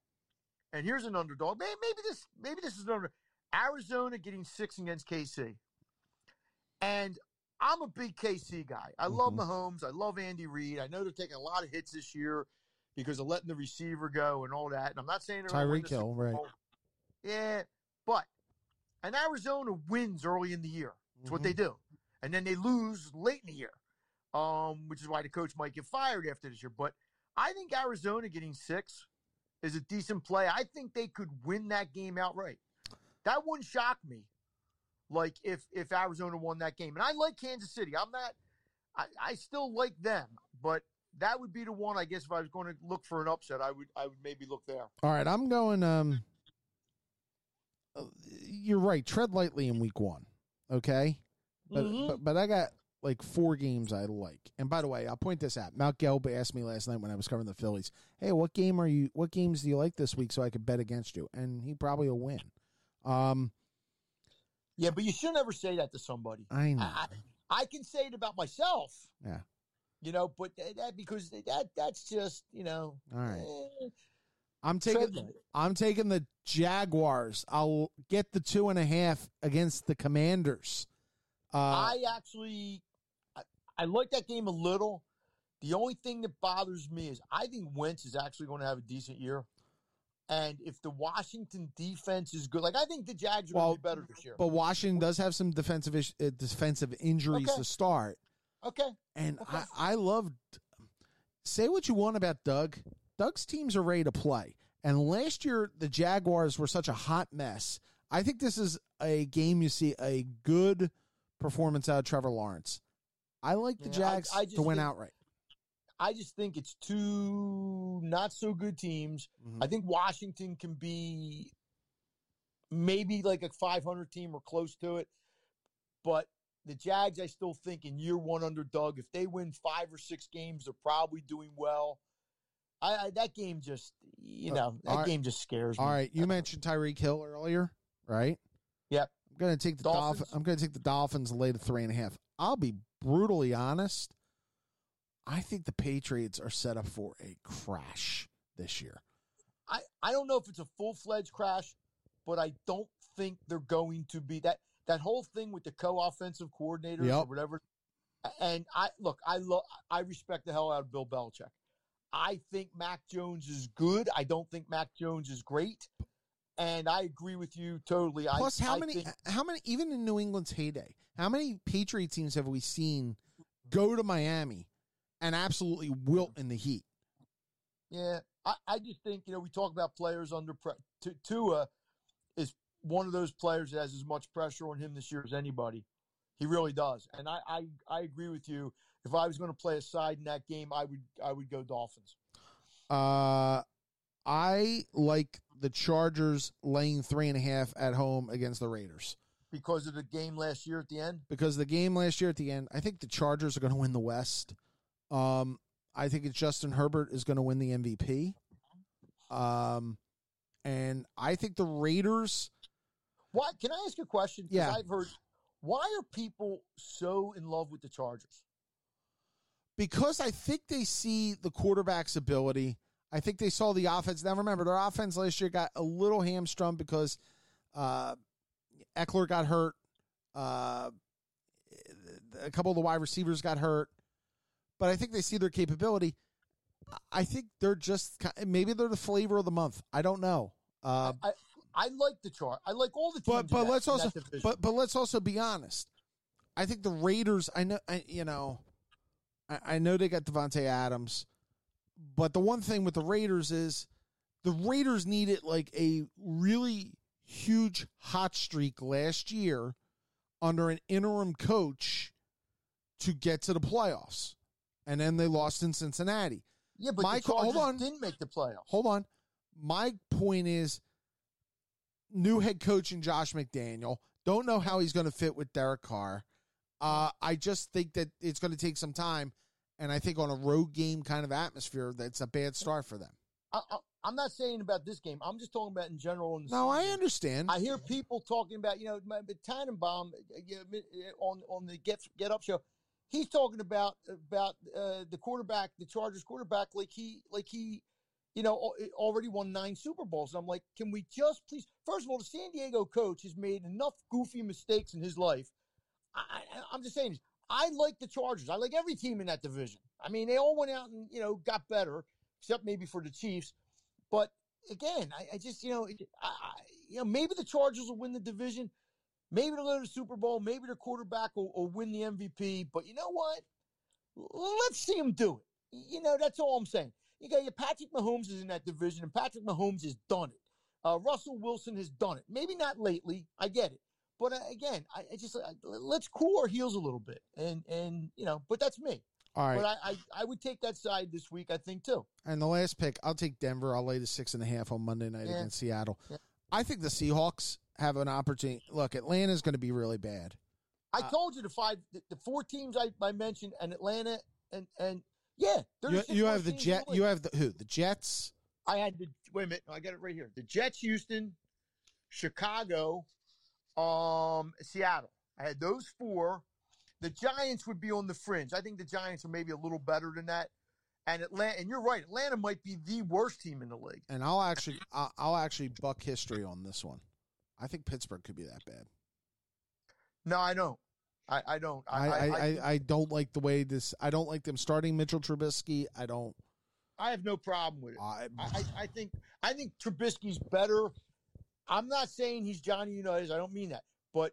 and here's an underdog. Maybe, this, maybe this is an under. Arizona getting six against KC. And I'm a big KC guy. I love Mhm. Mahomes. I love Andy Reid. I know they're taking a lot of hits this year because of letting the receiver go and all that. And I'm not saying they're Tyreek Hill, right. Yeah, but and Arizona wins early in the year. That's what they do, and then they lose late in the year, um, which is why the coach might get fired after this year. But I think Arizona getting six is a decent play. I think they could win that game outright. That wouldn't shock me. Like if if Arizona won that game, and I like Kansas City. I'm not. I, I still like them, but that would be the one. I guess if I was going to look for an upset, I would I would maybe look there. All right, I'm going. Um, uh, you're right. Tread lightly in week one, okay? But Mhm. but but I got like four games I like. And by the way, I'll point this out. Matt Gelb asked me last night when I was covering the Phillies, "Hey, what game are you? What games do you like this week so I could bet against you?" And he probably will win. Um, Yeah, but you should never say that to somebody. I know. I, I can say it about myself. Yeah. You know, but that, because that that's just you know. All right. eh, I'm taking. I'm taking the Jaguars. I'll get the two and a half against the Commanders. Uh, I actually, I, like that game a little. The only thing that bothers me is I think Wentz is actually going to have a decent year. And if the Washington defense is good, like I think the Jags are Well, going to be better this year. but Washington does have some defensive ish, uh, defensive injuries Okay. to start. okay, And Okay. I, I love say what you want about Doug. Doug's teams are ready to play. And last year the Jaguars were such a hot mess. I think this is a game you see a good performance out of Trevor Lawrence. I like the Yeah, Jags I just to win think- outright. I just think it's two not so good teams. Mhm. I think Washington can be maybe like a 500 team or close to it. But the Jags, I still think in year one underdog, if they win five or six games, they're probably doing well. I, I that game just, you know, that right. game just scares me. All right, you mentioned Tyreek Hill earlier, right? Yep. I'm gonna take the Dolphins? Dolphins. I'm gonna take the Dolphins and lay the three and a half. I'll be brutally honest. I think the Patriots are set up for a crash this year. I, I don't know if it's a full fledged crash, but I don't think they're going to be that that whole thing with the co offensive coordinators or whatever. And I look, I love, I respect the hell out of Bill Belichick. I think Mac Jones is good. I don't think Mac Jones is great. And I agree with you totally. Plus, I, how I many? think- how many? Even in New England's heyday, how many Patriot teams have we seen go to Miami and absolutely wilt in the heat? Yeah, I, I just think you know we talk about players under pressure. Tua is one of those players that has as much pressure on him this year as anybody. He really does, and I I, I agree with you. If I was going to play a side in that game, I would I would go Dolphins. Uh, I like the Chargers laying three and a half at home against the Raiders. Because of the game last year at the end. because the game last year at the end, I think the Chargers are going to win the West. Um, I think it's Justin Herbert is going to win the MVP. Um, and I think the Raiders. Why? Can I ask you a question? Yeah. I've heard. Why are people so in love with the Chargers? because I think they see the quarterback's ability. I think they saw the offense. Now, remember, their offense last year got a little hamstrung because uh, Ekeler got hurt. Uh, a couple of the wide receivers got hurt. But I think they see their capability. I think they're just maybe they're the flavor of the month. I don't know. Uh, I I like the chart. I like all the teams. but but that- let's also but but let's also be honest. I think the Raiders. I know. I, you know. I, I know they got Davante Adams, but the one thing with the Raiders is the Raiders needed like a really huge hot streak last year under an interim coach to get to the playoffs, and then they lost in Cincinnati. yeah, but the hold on. didn't make the playoffs. Hold on. My point is new head coach in Josh McDaniel. Don't know how he's going to fit with Derek Carr. Uh, I just think that it's going to take some time. And I think on a road game kind of atmosphere, that's a bad start for them. I, I'm not saying about this game. I'm just talking about in general. In the No, I understand. I hear people talking about, you know, Tannenbaum uh, uh, on on the Get Get Up show. He's talking about about uh, the quarterback, the Chargers quarterback, like he like he, you know, already won nine Super Bowls. And I'm like, can we just please? First of all, the San Diego coach has made enough goofy mistakes in his life. I, I, I'm just saying, I like the Chargers. I like every team in that division. I mean, they all went out and you know got better, except maybe for the Chiefs. But again, I, I just you know, I, you know, maybe the Chargers will win the division. Maybe they'll go to the Super Bowl. Maybe their quarterback will, will win the MVP. But you know what? Let's see them do it. You know, that's all I'm saying. You got your Patrick Mahomes is in that division, and Patrick Mahomes has done it. Uh, Russell Wilson has done it. Maybe not lately. I get it. But uh, again, I, I just uh, let's cool our heels a little bit, and and you know, but that's me. All right. But I, I, I would take that side this week. I think too. And the last pick, I'll take Denver. I'll lay the six and a half on Monday night Yeah. against Seattle. Yeah. I think the Seahawks have an opportunity. Look, Atlanta's going to be really bad. I Uh, told you the five, the, the four teams I, I mentioned, and Atlanta, and and yeah, You, you have the teams in Jet. You have the who? The Jets. I had the wait a minute. I got it right here. The Jets, Houston, Chicago, um, Seattle. I had those four. The Giants would be on the fringe. I think the Giants are maybe a little better than that. And Atlanta, and you're right. Atlanta might be the worst team in the league. And I'll actually, *laughs* I'll, actually buck history on this one. I think Pittsburgh could be that bad. No, I don't. I, I don't. I, I, I, I, don't like the way this. I don't like them starting Mitchell Trubisky. I don't. I have no problem with it. I, I, I- I think I think Trubisky's better. I'm not saying he's Johnny Unitas. I don't mean that. But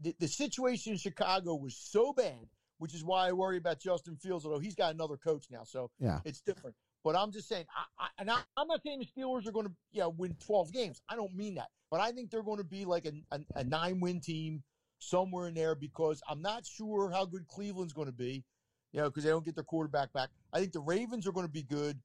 the, the situation in Chicago was so bad, which is why I worry about Justin Fields. Although he's got another coach now, so yeah. it's different. But I'm just saying, I, I, and I, I'm not saying the Steelers are going to you know, win 12 games. I don't mean that. But I think they're going to be like a, a, a nine win team somewhere in there because I'm not sure how good Cleveland's going to be, you know, because they don't get their quarterback back. I think the Ravens are going to be good.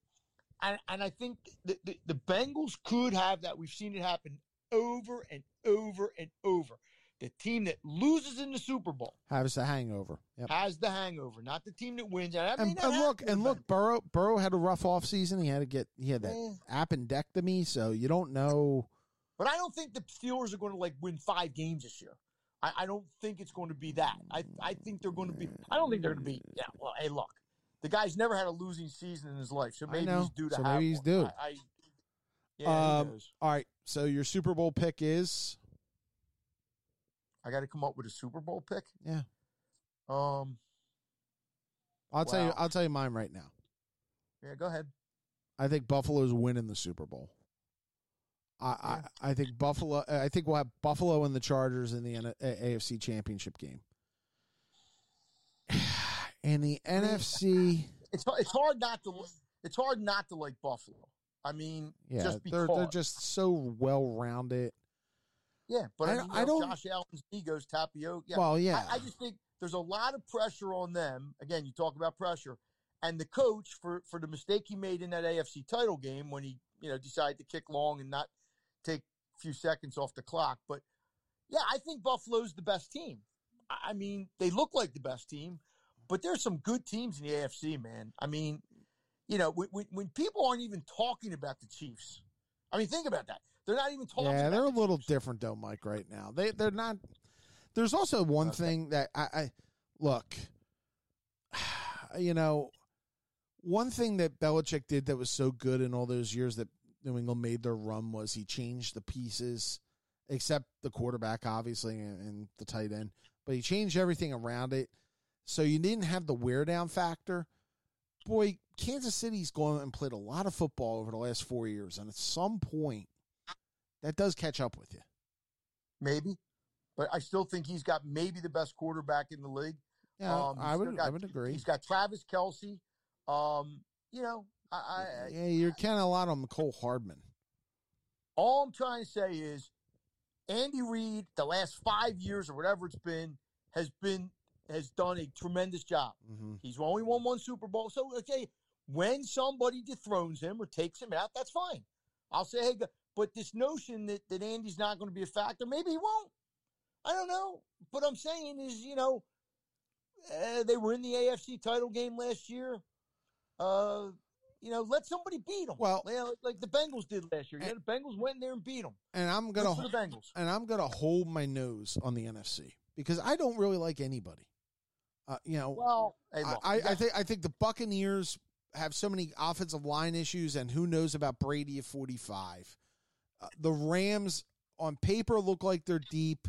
And, and I think the, the, the Bengals could have that. We've seen it happen over and over and over. The team that loses in the Super Bowl Has the hangover. Yep. has the hangover, not the team that wins. And, I mean, And, look, and look, Burrow. Burrow had a rough off season. He had to get. He had that Yeah. appendectomy, so you don't know. But I don't think the Steelers are going to like win five games this year. I, I don't think it's going to be that. I I think they're going to be. I don't think they're going to be. Yeah. Well, hey, look, the guy's never had a losing season in his life, so maybe he's due to So have maybe he's one. due. I, I, yeah, Um? All right. So your Super Bowl pick is I got to come up with a Super Bowl pick. yeah. Um. I'll tell you. I'll tell you mine right now. Yeah. Go ahead. I think Buffalo's winning the Super Bowl. I, Yeah. I I think Buffalo. I think we'll have Buffalo and the Chargers in the N- AFC Championship game. *sighs* And the NFC, *sighs* It's it's hard not to it's hard not to like Buffalo. I mean, yeah, just they're they're just so well rounded. Yeah, but I, I- mean, I don't- Josh Allen's egos tapioca. Yeah, Well, yeah, I, I just think there's a lot of pressure on them. Again, you talk about pressure, and the coach for for the mistake he made in that AFC title game when he you know decided to kick long and not take a few seconds off the clock. But yeah, I think Buffalo's the best team. I mean, they look like the best team, but there's some good teams in the AFC, man. I mean, you know, when, when people aren't even talking about the Chiefs, I mean, think about that. They're not even talking. yeah, they're a little different though, Mike. Right now, they they're not. There's also one Okay. thing that I, I look. *sighs* You know, one thing that Belichick did that was so good in all those years that New England made their run was he changed the pieces, except the quarterback, obviously, and, and the tight end. But he changed everything around it, so you didn't have the wear down factor. Boy, Kansas City's gone and played a lot of football over the last four years, and at some point, that does catch up with you. maybe, but I still think he's got maybe the best quarterback in the league. Yeah, Um, I would got- I would agree. He's got Travis Kelce. Um, you know, I, I, yeah, you're kind of a lot on Cole Hardman. all I'm trying to say is Andy Reid, the last five years or whatever it's been, has been has done a tremendous job. Mm-hmm. He's only won one Super Bowl. So okay, when somebody dethrones him or takes him out, that's fine. I'll say, hey, but this notion that, that Andy's not going to be a factor, maybe he won't. I don't know. But I'm saying is, you know, uh, they were in the AFC title game last year. Uh, you know, let somebody beat them. Well- like, like the Bengals did last year. Yeah, the Bengals went in there and beat them. And I'm gonna for the Bengals. and I'm gonna hold my nose on the NFC because I don't really like anybody. Uh, you know, Well, hey, look, I, you I, I think I think the Buccaneers have so many offensive line issues, and who knows about Brady at 45. The Rams on paper look like they're deep,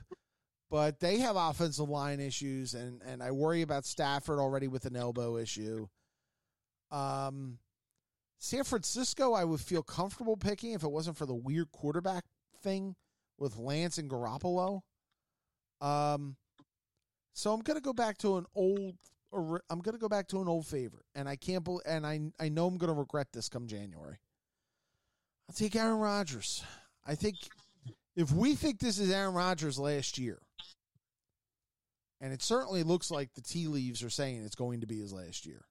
but they have offensive line issues, and and I worry about Stafford already with an elbow issue. Um, San Francisco, I would feel comfortable picking if it wasn't for the weird quarterback thing with Lance and Garoppolo. Um, so I'm gonna go back to an old. I'm gonna go back to an old favorite, and I can't. bel and I I know I'm gonna regret this come January. I'll take Aaron Rodgers. I think if we think this is Aaron Rodgers last year, and it certainly looks like the tea leaves are saying it's going to be his last year.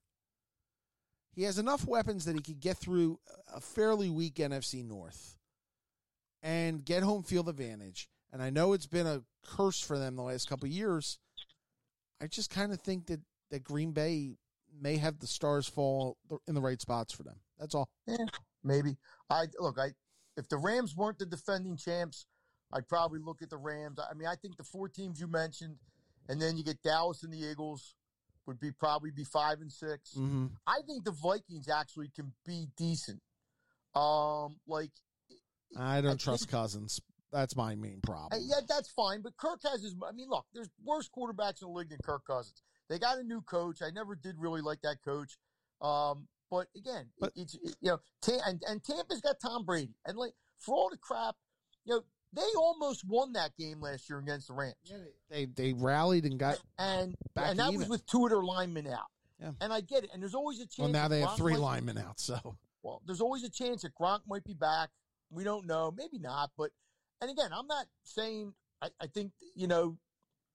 he has enough weapons that he could get through a fairly weak NFC North and get home field advantage. And I know it's been a curse for them the last couple years. I just kind of think that that Green Bay may have the stars fall in the right spots for them. That's all. Yeah, maybe. I look. I if the Rams weren't the defending champs, I'd probably look at the Rams. I mean, I think the four teams you mentioned, and then you get Dallas and the Eagles would be probably be five and 6 Mm-hmm. I think the Vikings actually can be decent. Um, like I I don't trust think- Cousins. That's my main problem. Yeah, that's fine. But Kirk has his. I mean, look, there's worse quarterbacks in the league than Kirk Cousins. They got a new coach. I never did really like that coach. Um, but again, But- it's it- you know, and and Tampa's got Tom Brady, and like for all the crap, you know, they almost won that game last year against the Rams, They they rallied and got. and Back and that was with two of their linemen out. Yeah. And I get it. And there's always a chance. Well, now that they have Gronk three might- linemen out. So Well, there's always a chance that Gronk might be back. We don't know. Maybe not. But and again, I'm not saying. I, I think you know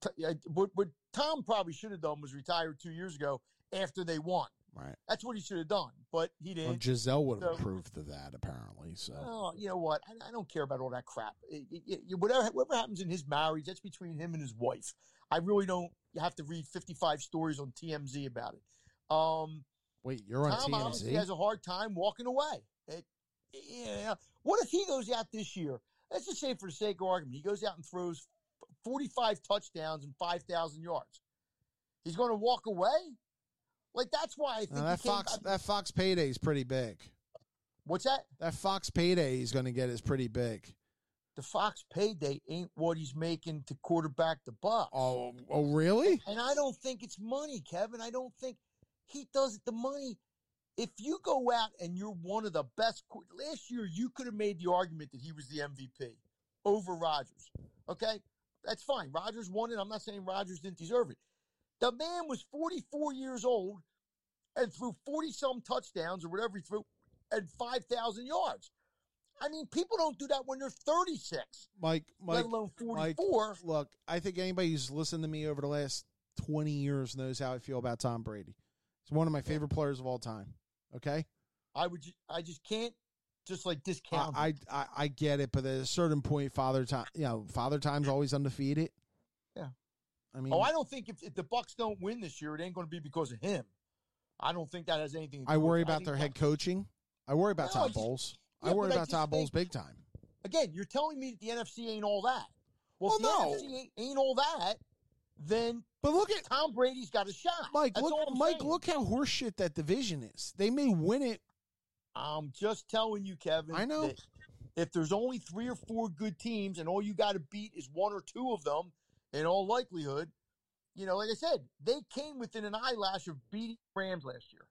t- I- what, what Tom probably should have done was retire two years ago after they won. Right. That's what he should have done, but he didn't. Gisele would have So- approved of that apparently. So Oh, you know what? I, I don't care about all that crap. It- it- it- whatever, whatever happens in his marriage, that's between him and his wife. I really don't have to read 55 stories on TMZ about it. Um, wait, you're on Tom TMZ. has a hard time walking away. Yeah. What if he goes out this year? Let's just say, for the sake of argument, he goes out and throws 45 touchdowns and 5,000 yards. He's going to walk away? Like, that's why I think Now, that he came Fox that Fox payday is pretty big. What's that? That Fox payday he's going to get is pretty big. The Fox payday ain't what he's making to quarterback the Bucs. Oh, oh, really? And I don't think it's money, Kevin. I don't think he does it. The money. If you go out and you're one of the best, last year you could have made the argument that he was the MVP over Rodgers. Okay, that's fine. Rodgers won it. I'm not saying Rodgers didn't deserve it. The man was 44 years old and threw 40 some touchdowns or whatever he threw and 5,000 yards. I mean, people don't do that when they're 36, Mike, Mike, let alone Mike, 44. look, I think anybody who's listened to me over the last 20 years knows how I feel about Tom Brady. He's one of my favorite players of all time. Okay? I would, I just can't just like discount. I, I I get it, but at a certain point, Father Time, you know, Father Time's always undefeated. Yeah. Oh, I mean, Oh, I don't think if, if the Bucs don't win this year, it ain't going to be because of him. I don't think that has anything. To I worry with it. I about their head coaching. I worry about No, I Todd Bowles. yeah, I worry I about just Todd Bowles big time. Again, you're telling me that the NFC ain't all that. Well, if Well, the no. NFC ain't, ain't all that, then But look at Tom Brady's got a shot. Mike. That's look, Mike. saying. Look how horseshit that division is. They may win it. I'm just telling you, Kevin. I know. If there's only three or four good teams, and all you got to beat is one or two of them, in all likelihood, you know, like I said, they came within an eyelash of beating Rams last year.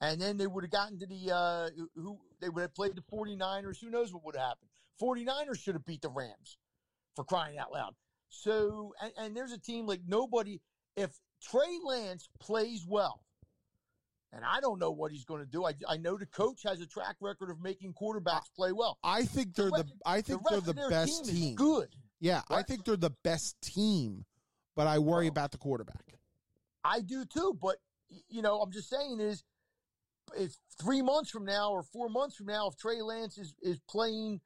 And then they would have gotten to the uh who they would have played the 49ers. Who knows what would have happened? 49ers should have beat the Rams for crying out loud. So and, and there's a team like nobody if Trey Lance plays well, and I don't know what he's going to do. I, I know the coach has a track record of making quarterbacks play well. I think they're the. rest- I think the they're the best team team. good. Yeah, I think they're the best team, but I worry Well- about the quarterback. I do too, but you know, I'm just saying is if three months from now or four months from now, if Trey Lance is is playing,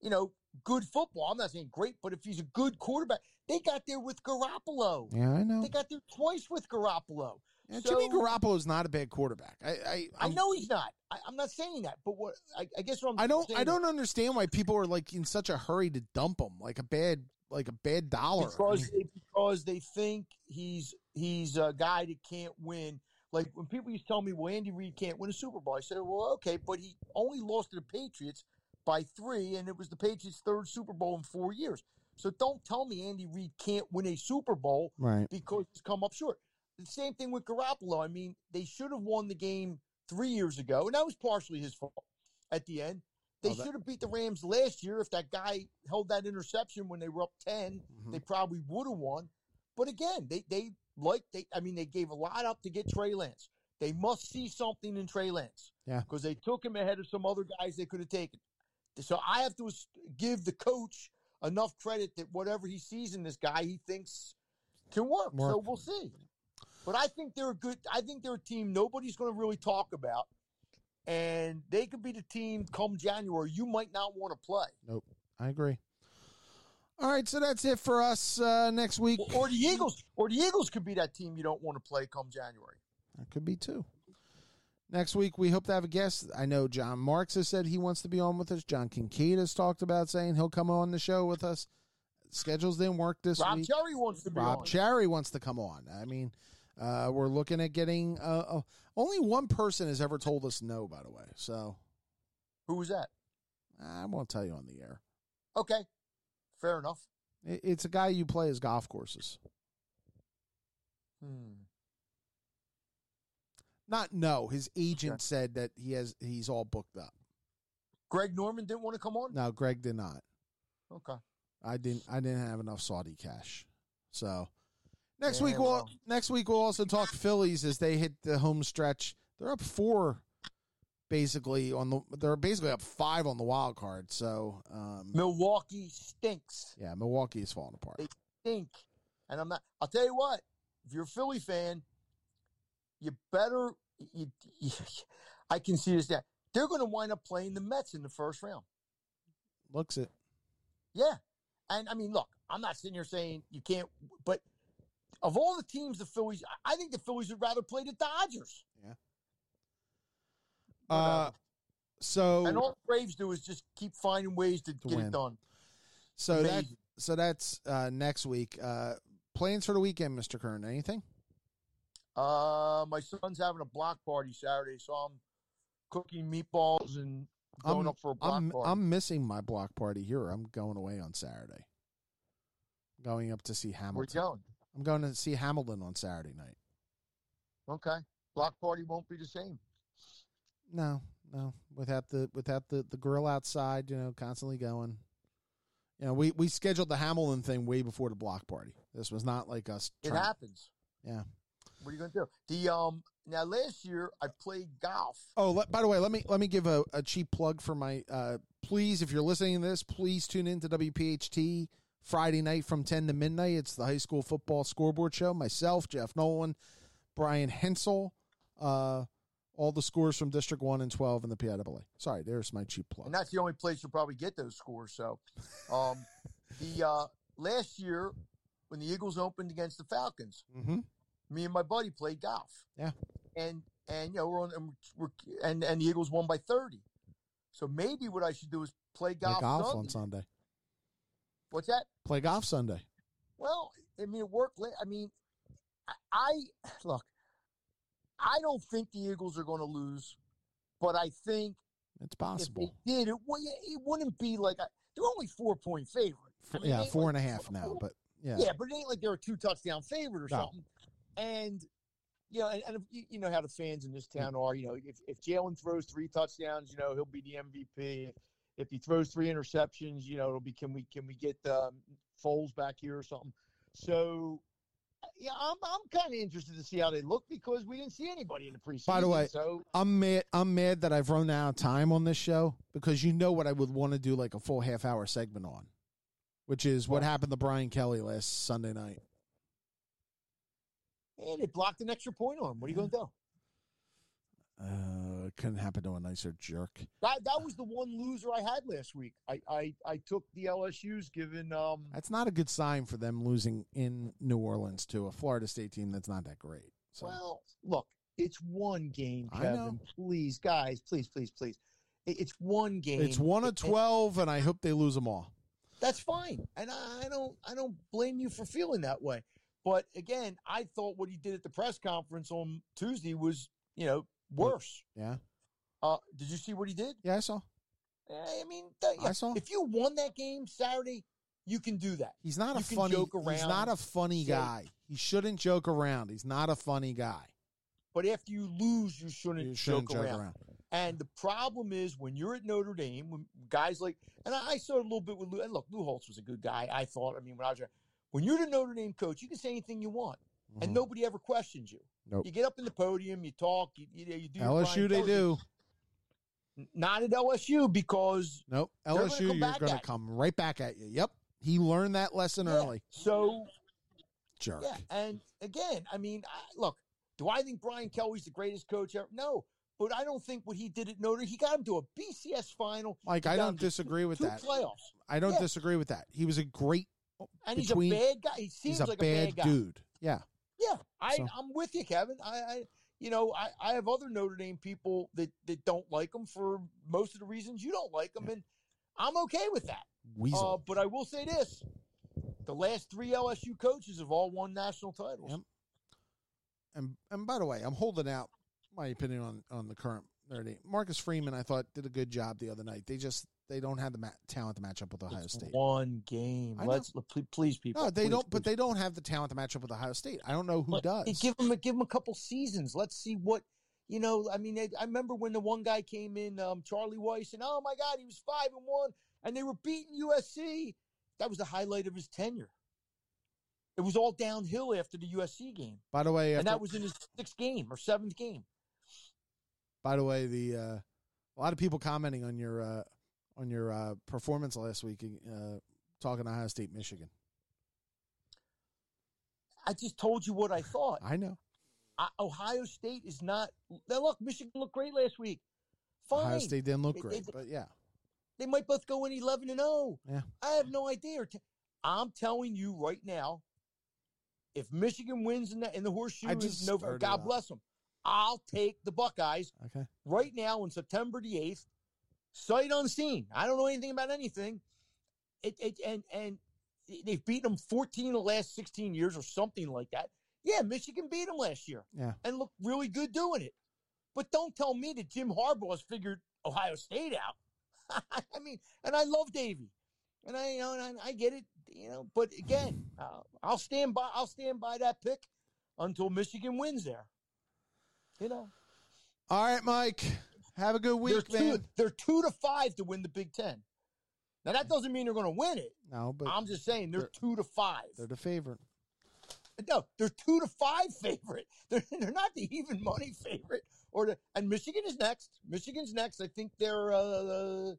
you know, good football, I'm not saying great, but if he's a good quarterback, they got there with Garoppolo. Yeah, I know. They got there twice with Garoppolo. Yeah, So- Jimmy Garoppolo is not a bad quarterback. I, I, I know he's not. I, I'm not saying that, but what I, I guess what I'm I don't. I don't understand why people are like in such a hurry to dump him, like a bad, like a bad dollar. because they, because they think he's he's a guy that can't win. Like when people used to tell me, "Well, Andy Reid can't win a Super Bowl," I said, "Well, okay, but he only lost to the Patriots by three, and it was the Patriots' third Super Bowl in four years. So don't tell me Andy Reid can't win a Super Bowl right. because he's come up short. The same thing with Garoppolo. I mean, they should have won the game three years ago, and that was partially his fault at the end. They Oh, that- should have beat the Rams last year if that guy held that interception when they were up 10 Mhm. They probably would have won. But again, they they like they. I mean, they gave a lot up to get Trey Lance. They must see something in Trey Lance. Yeah. because they took him ahead of some other guys they could have taken. So I have to give the coach enough credit that whatever he sees in this guy, he thinks can work. So we'll see. But I think they're a good. I think they're a team nobody's going to really talk about, and they could be the team come January you might not want to play, Nope. I agree. All right, so that's it for us uh, next week. or, or the Eagles. Or the Eagles could be that team you don't want to play come January. That could be too. Next week, we hope to have a guest. I know John Marks has said he wants to be on with us. John Kincaid has talked about saying he'll come on the show with us. Schedules didn't work this Rob week. Charry wants to be Rob on. Charry wants to come on. I mean, uh, we're looking at getting. Uh, uh, only one person has ever told us no, by the way. So Who was that? I won't tell you on the air. Okay, fair enough. It- It's a guy you play his golf courses. Hmm. Not no. His agent said that he has. He's all booked up. Greg Norman didn't want to come on. No, Greg did not. Okay. I didn't. I didn't have enough Saudi cash. So next Yeah, week we'll well. next week we'll also talk Phillies as they hit the home stretch. They're up four, basically on the. They're basically up five on the wild card. So um, Milwaukee stinks. yeah, Milwaukee is falling apart. They stink. And I'm not. I'll tell you what. If you're a Philly fan, you better. You, you, I can see this. That they're going to wind up playing the Mets in the first round. Looks it. Yeah. And I mean, look, I'm not sitting here saying you can't, but of all the teams, the Phillies, I- think the Phillies would rather play the Dodgers. Uh, so and all the Braves do is just keep finding ways to, get win. it done. so that so that's uh, next week. Uh, plans for the weekend, Mister Kern. Anything? Uh, my son's having a block party Saturday, so I'm cooking meatballs and going I'm- up for a block I'm party. I'm missing my block party here. I'm going away on Saturday. Going up to see Where Hamilton. you going? I'm going to see Hamilton on Saturday night. Okay. Block party won't be the same. No, no, without the without the the grill outside, you know, constantly going. You know, we we scheduled the Hamilton thing way before the block party. This was not like us. It happens. Yeah. What are you going to do? The um now last year I played golf. Oh, let, by the way, let me let me give a, a cheap plug for my. Uh, please, if you're listening to this, please tune in to WPHT Friday night from ten to midnight. It's the high school football scoreboard show. Myself, Jeff Nolan, Brian Hensel, uh, all the scores from District One and Twelve in the PIAA. Sorry, there's my cheap plug. and that's the only place you'll probably get those scores. So, um, *laughs* the uh, last year when the Eagles opened against the Falcons, mm-hmm. me and my buddy played golf. Yeah. and and you know we're on and we're, and and the Eagles won by thirty. So maybe what I should do is play Play golf. golf Sunday. on Sunday. What's that? Play golf Sunday. Well, I mean, it worked. I mean, I, *sighs* look. I don't think the Eagles are going to lose, but I think It's if possible. did, it, it wouldn't be like a, they're only four point favorite. I mean, yeah, four like- and a half now, but yeah, Yeah, but it ain't like they're a two touchdown favorite or No. something. And you know, and, and if, you, you know how the fans in this town are. You know, if if Jalen throws three touchdowns, you know he'll be the MVP. If, he throws three interceptions, you know it'll be can we can we get um, Foles back here or something? So. Yeah, I'm I'm kind of interested to see how they look because we didn't see anybody in the preseason. By the way, so I'm mad. I'm mad that I've run out of time on this show because you know what I would want to do like a full half hour segment on, which is what What? happened to Brian Kelly last Sunday night. and it blocked an extra point on him. What are you going to do? Uh, it couldn't happen to a nicer jerk. That that was the one loser I had last week. I I, I took the LSU's given um That's not a good sign for them losing in New Orleans to a Florida State team that's not that great. So Well, look, it's one game, Kevin. Please, guys, please, please, please. It- It's one game. it's one of twelve, and I hope they lose them all. That's fine, and I I don't I don't blame you for feeling that way. But again, I thought what he did at the press conference on Tuesday was, you know, worse. Yeah, Uh, did you see what he did? yeah, I saw. I mean, th- I saw. if you won that game Saturday, you can do that. He's not You a funny. joke He's not a funny guy. He shouldn't joke around. He's not a funny guy. But after you lose, you shouldn't, You shouldn't joke, around. And the problem is when you're at Notre Dame, when guys like, and I I saw it a little bit with Lou. And look, Lou Holtz was a good guy. I thought. I mean, when I was when you're the Notre Dame coach, you can say anything you want, and Mhm. nobody ever questions you. Nope. You get up in the podium, you talk, you, you, you do. LSU, they do. Not at LSU because Nope. Gonna LSU, come you're going to come right back at you. Yep. He learned that lesson yeah, early. So, Jerk. Yeah, and again, I mean, I, look, do I think Brian Kelly's the greatest coach ever? No, but I don't think what he did at Notre he got him to a BCS final. Mike, He I don't disagree with two that. playoffs, I don't Yeah. disagree with that. He was a great. and between- he's a bad guy. He seems He's a like bad, a bad guy. dude. Yeah. Yeah, I, So- I'm with you, Kevin. I, I you know, I, I have other Notre Dame people that, that don't like him for most of the reasons you don't like him, and I'm okay with that. Uh, Weasel. but I will say this: the last three LSU coaches have all won national titles. Yep. and and by the way, I'm holding out my opinion on on the current Notre Dame. Marcus Freeman, I thought did a good job the other night. They just they don't have the ma- talent to match up with Ohio It's State. One game. Let's please, please people. No, they please, don't. But please. they don't have the talent to match up with Ohio State. I don't know who But does. Give them, a, give them a couple seasons. Let's see what you know. I mean, I, I remember when the one guy came in, um, Charlie Weis, and oh my God, he was five and one, and they were beating USC. That was the highlight of his tenure. It was all downhill after the USC game, by the way, and after- that was in his sixth game or seventh game. by the way, the uh, a lot of people commenting on your uh, on your uh, performance last week, uh, talking Ohio State, Michigan. I just told you what I thought. I know I, Ohio State is not. Now look, Michigan looked great last week. Fine. Ohio State didn't look great, it- but yeah, They might both go in 11 and 0. Yeah. I have no idea. I'm telling you right now, if Michigan wins in the, in the horseshoe, I in just November, God bless them. I'll take the Buckeyes okay. right now on September the 8th, sight unseen. I don't know anything about anything. It, it and and they've beaten them 14 of the last 16 years or something like that. Yeah, Michigan beat them last year Yeah, and looked really good doing it. But don't tell me that Jim Harbaugh has figured Ohio State out. *laughs* I mean, and I love Davy, and I you know and I, I get it, you know. But again, uh, I'll stand by. I'll stand by that pick until Michigan wins there. You know, all right, Mike. Have a good week, they're two, man. they're two to five to win the Big Ten. Now that doesn't mean they're going to win it. No, but I'm just saying they're, they're- two to five. they're the favorite. No, they're two to five favorite. *laughs* They're, they're not the even money favorite. Or the and Michigan is next. Michigan's next. I think they're. Uh,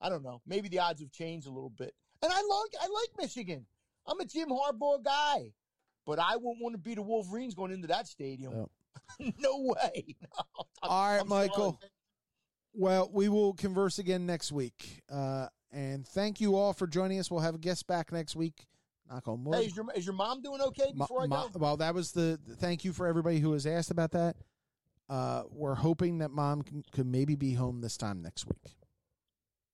I don't know. Maybe the odds have changed a little bit. And I like I like Michigan. I'm a Jim Harbaugh guy, but I wouldn't want to be the Wolverines going into that stadium. *laughs* no way. *laughs* No. All right, I'm Michael. sorry. Well, we will converse again next week. Uh, and thank you all for joining us. We'll have a guest back next week. Knock on wood. Hey, is your, is your mom doing okay before I go? well, that was the, the- thank you for everybody who has asked about that. Uh, we're hoping that mom can, could maybe be home this time next week.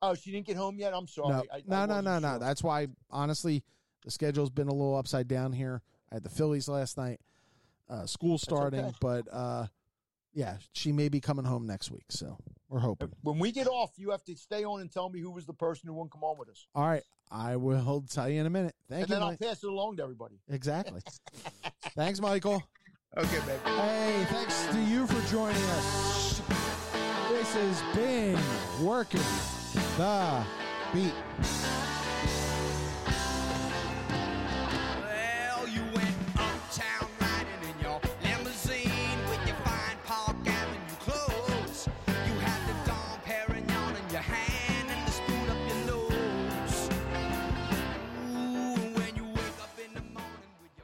Oh, she didn't get home yet. I'm sorry. no, I, I no, no, no, no. That's why, honestly, the schedule's been a little upside down here. I had the Phillies last night, uh, school starting, okay. but uh, yeah, she may be coming home next week. So we're hoping. When we get off, you have to stay on and tell me who was the person who wouldn't come on with us. All right, I will tell you in a minute. Thank and you, then I'll pass it along to everybody. Exactly. *laughs* Thanks, Michael. Okay, baby. Hey, thanks to you for joining us. This has been Working the Beat.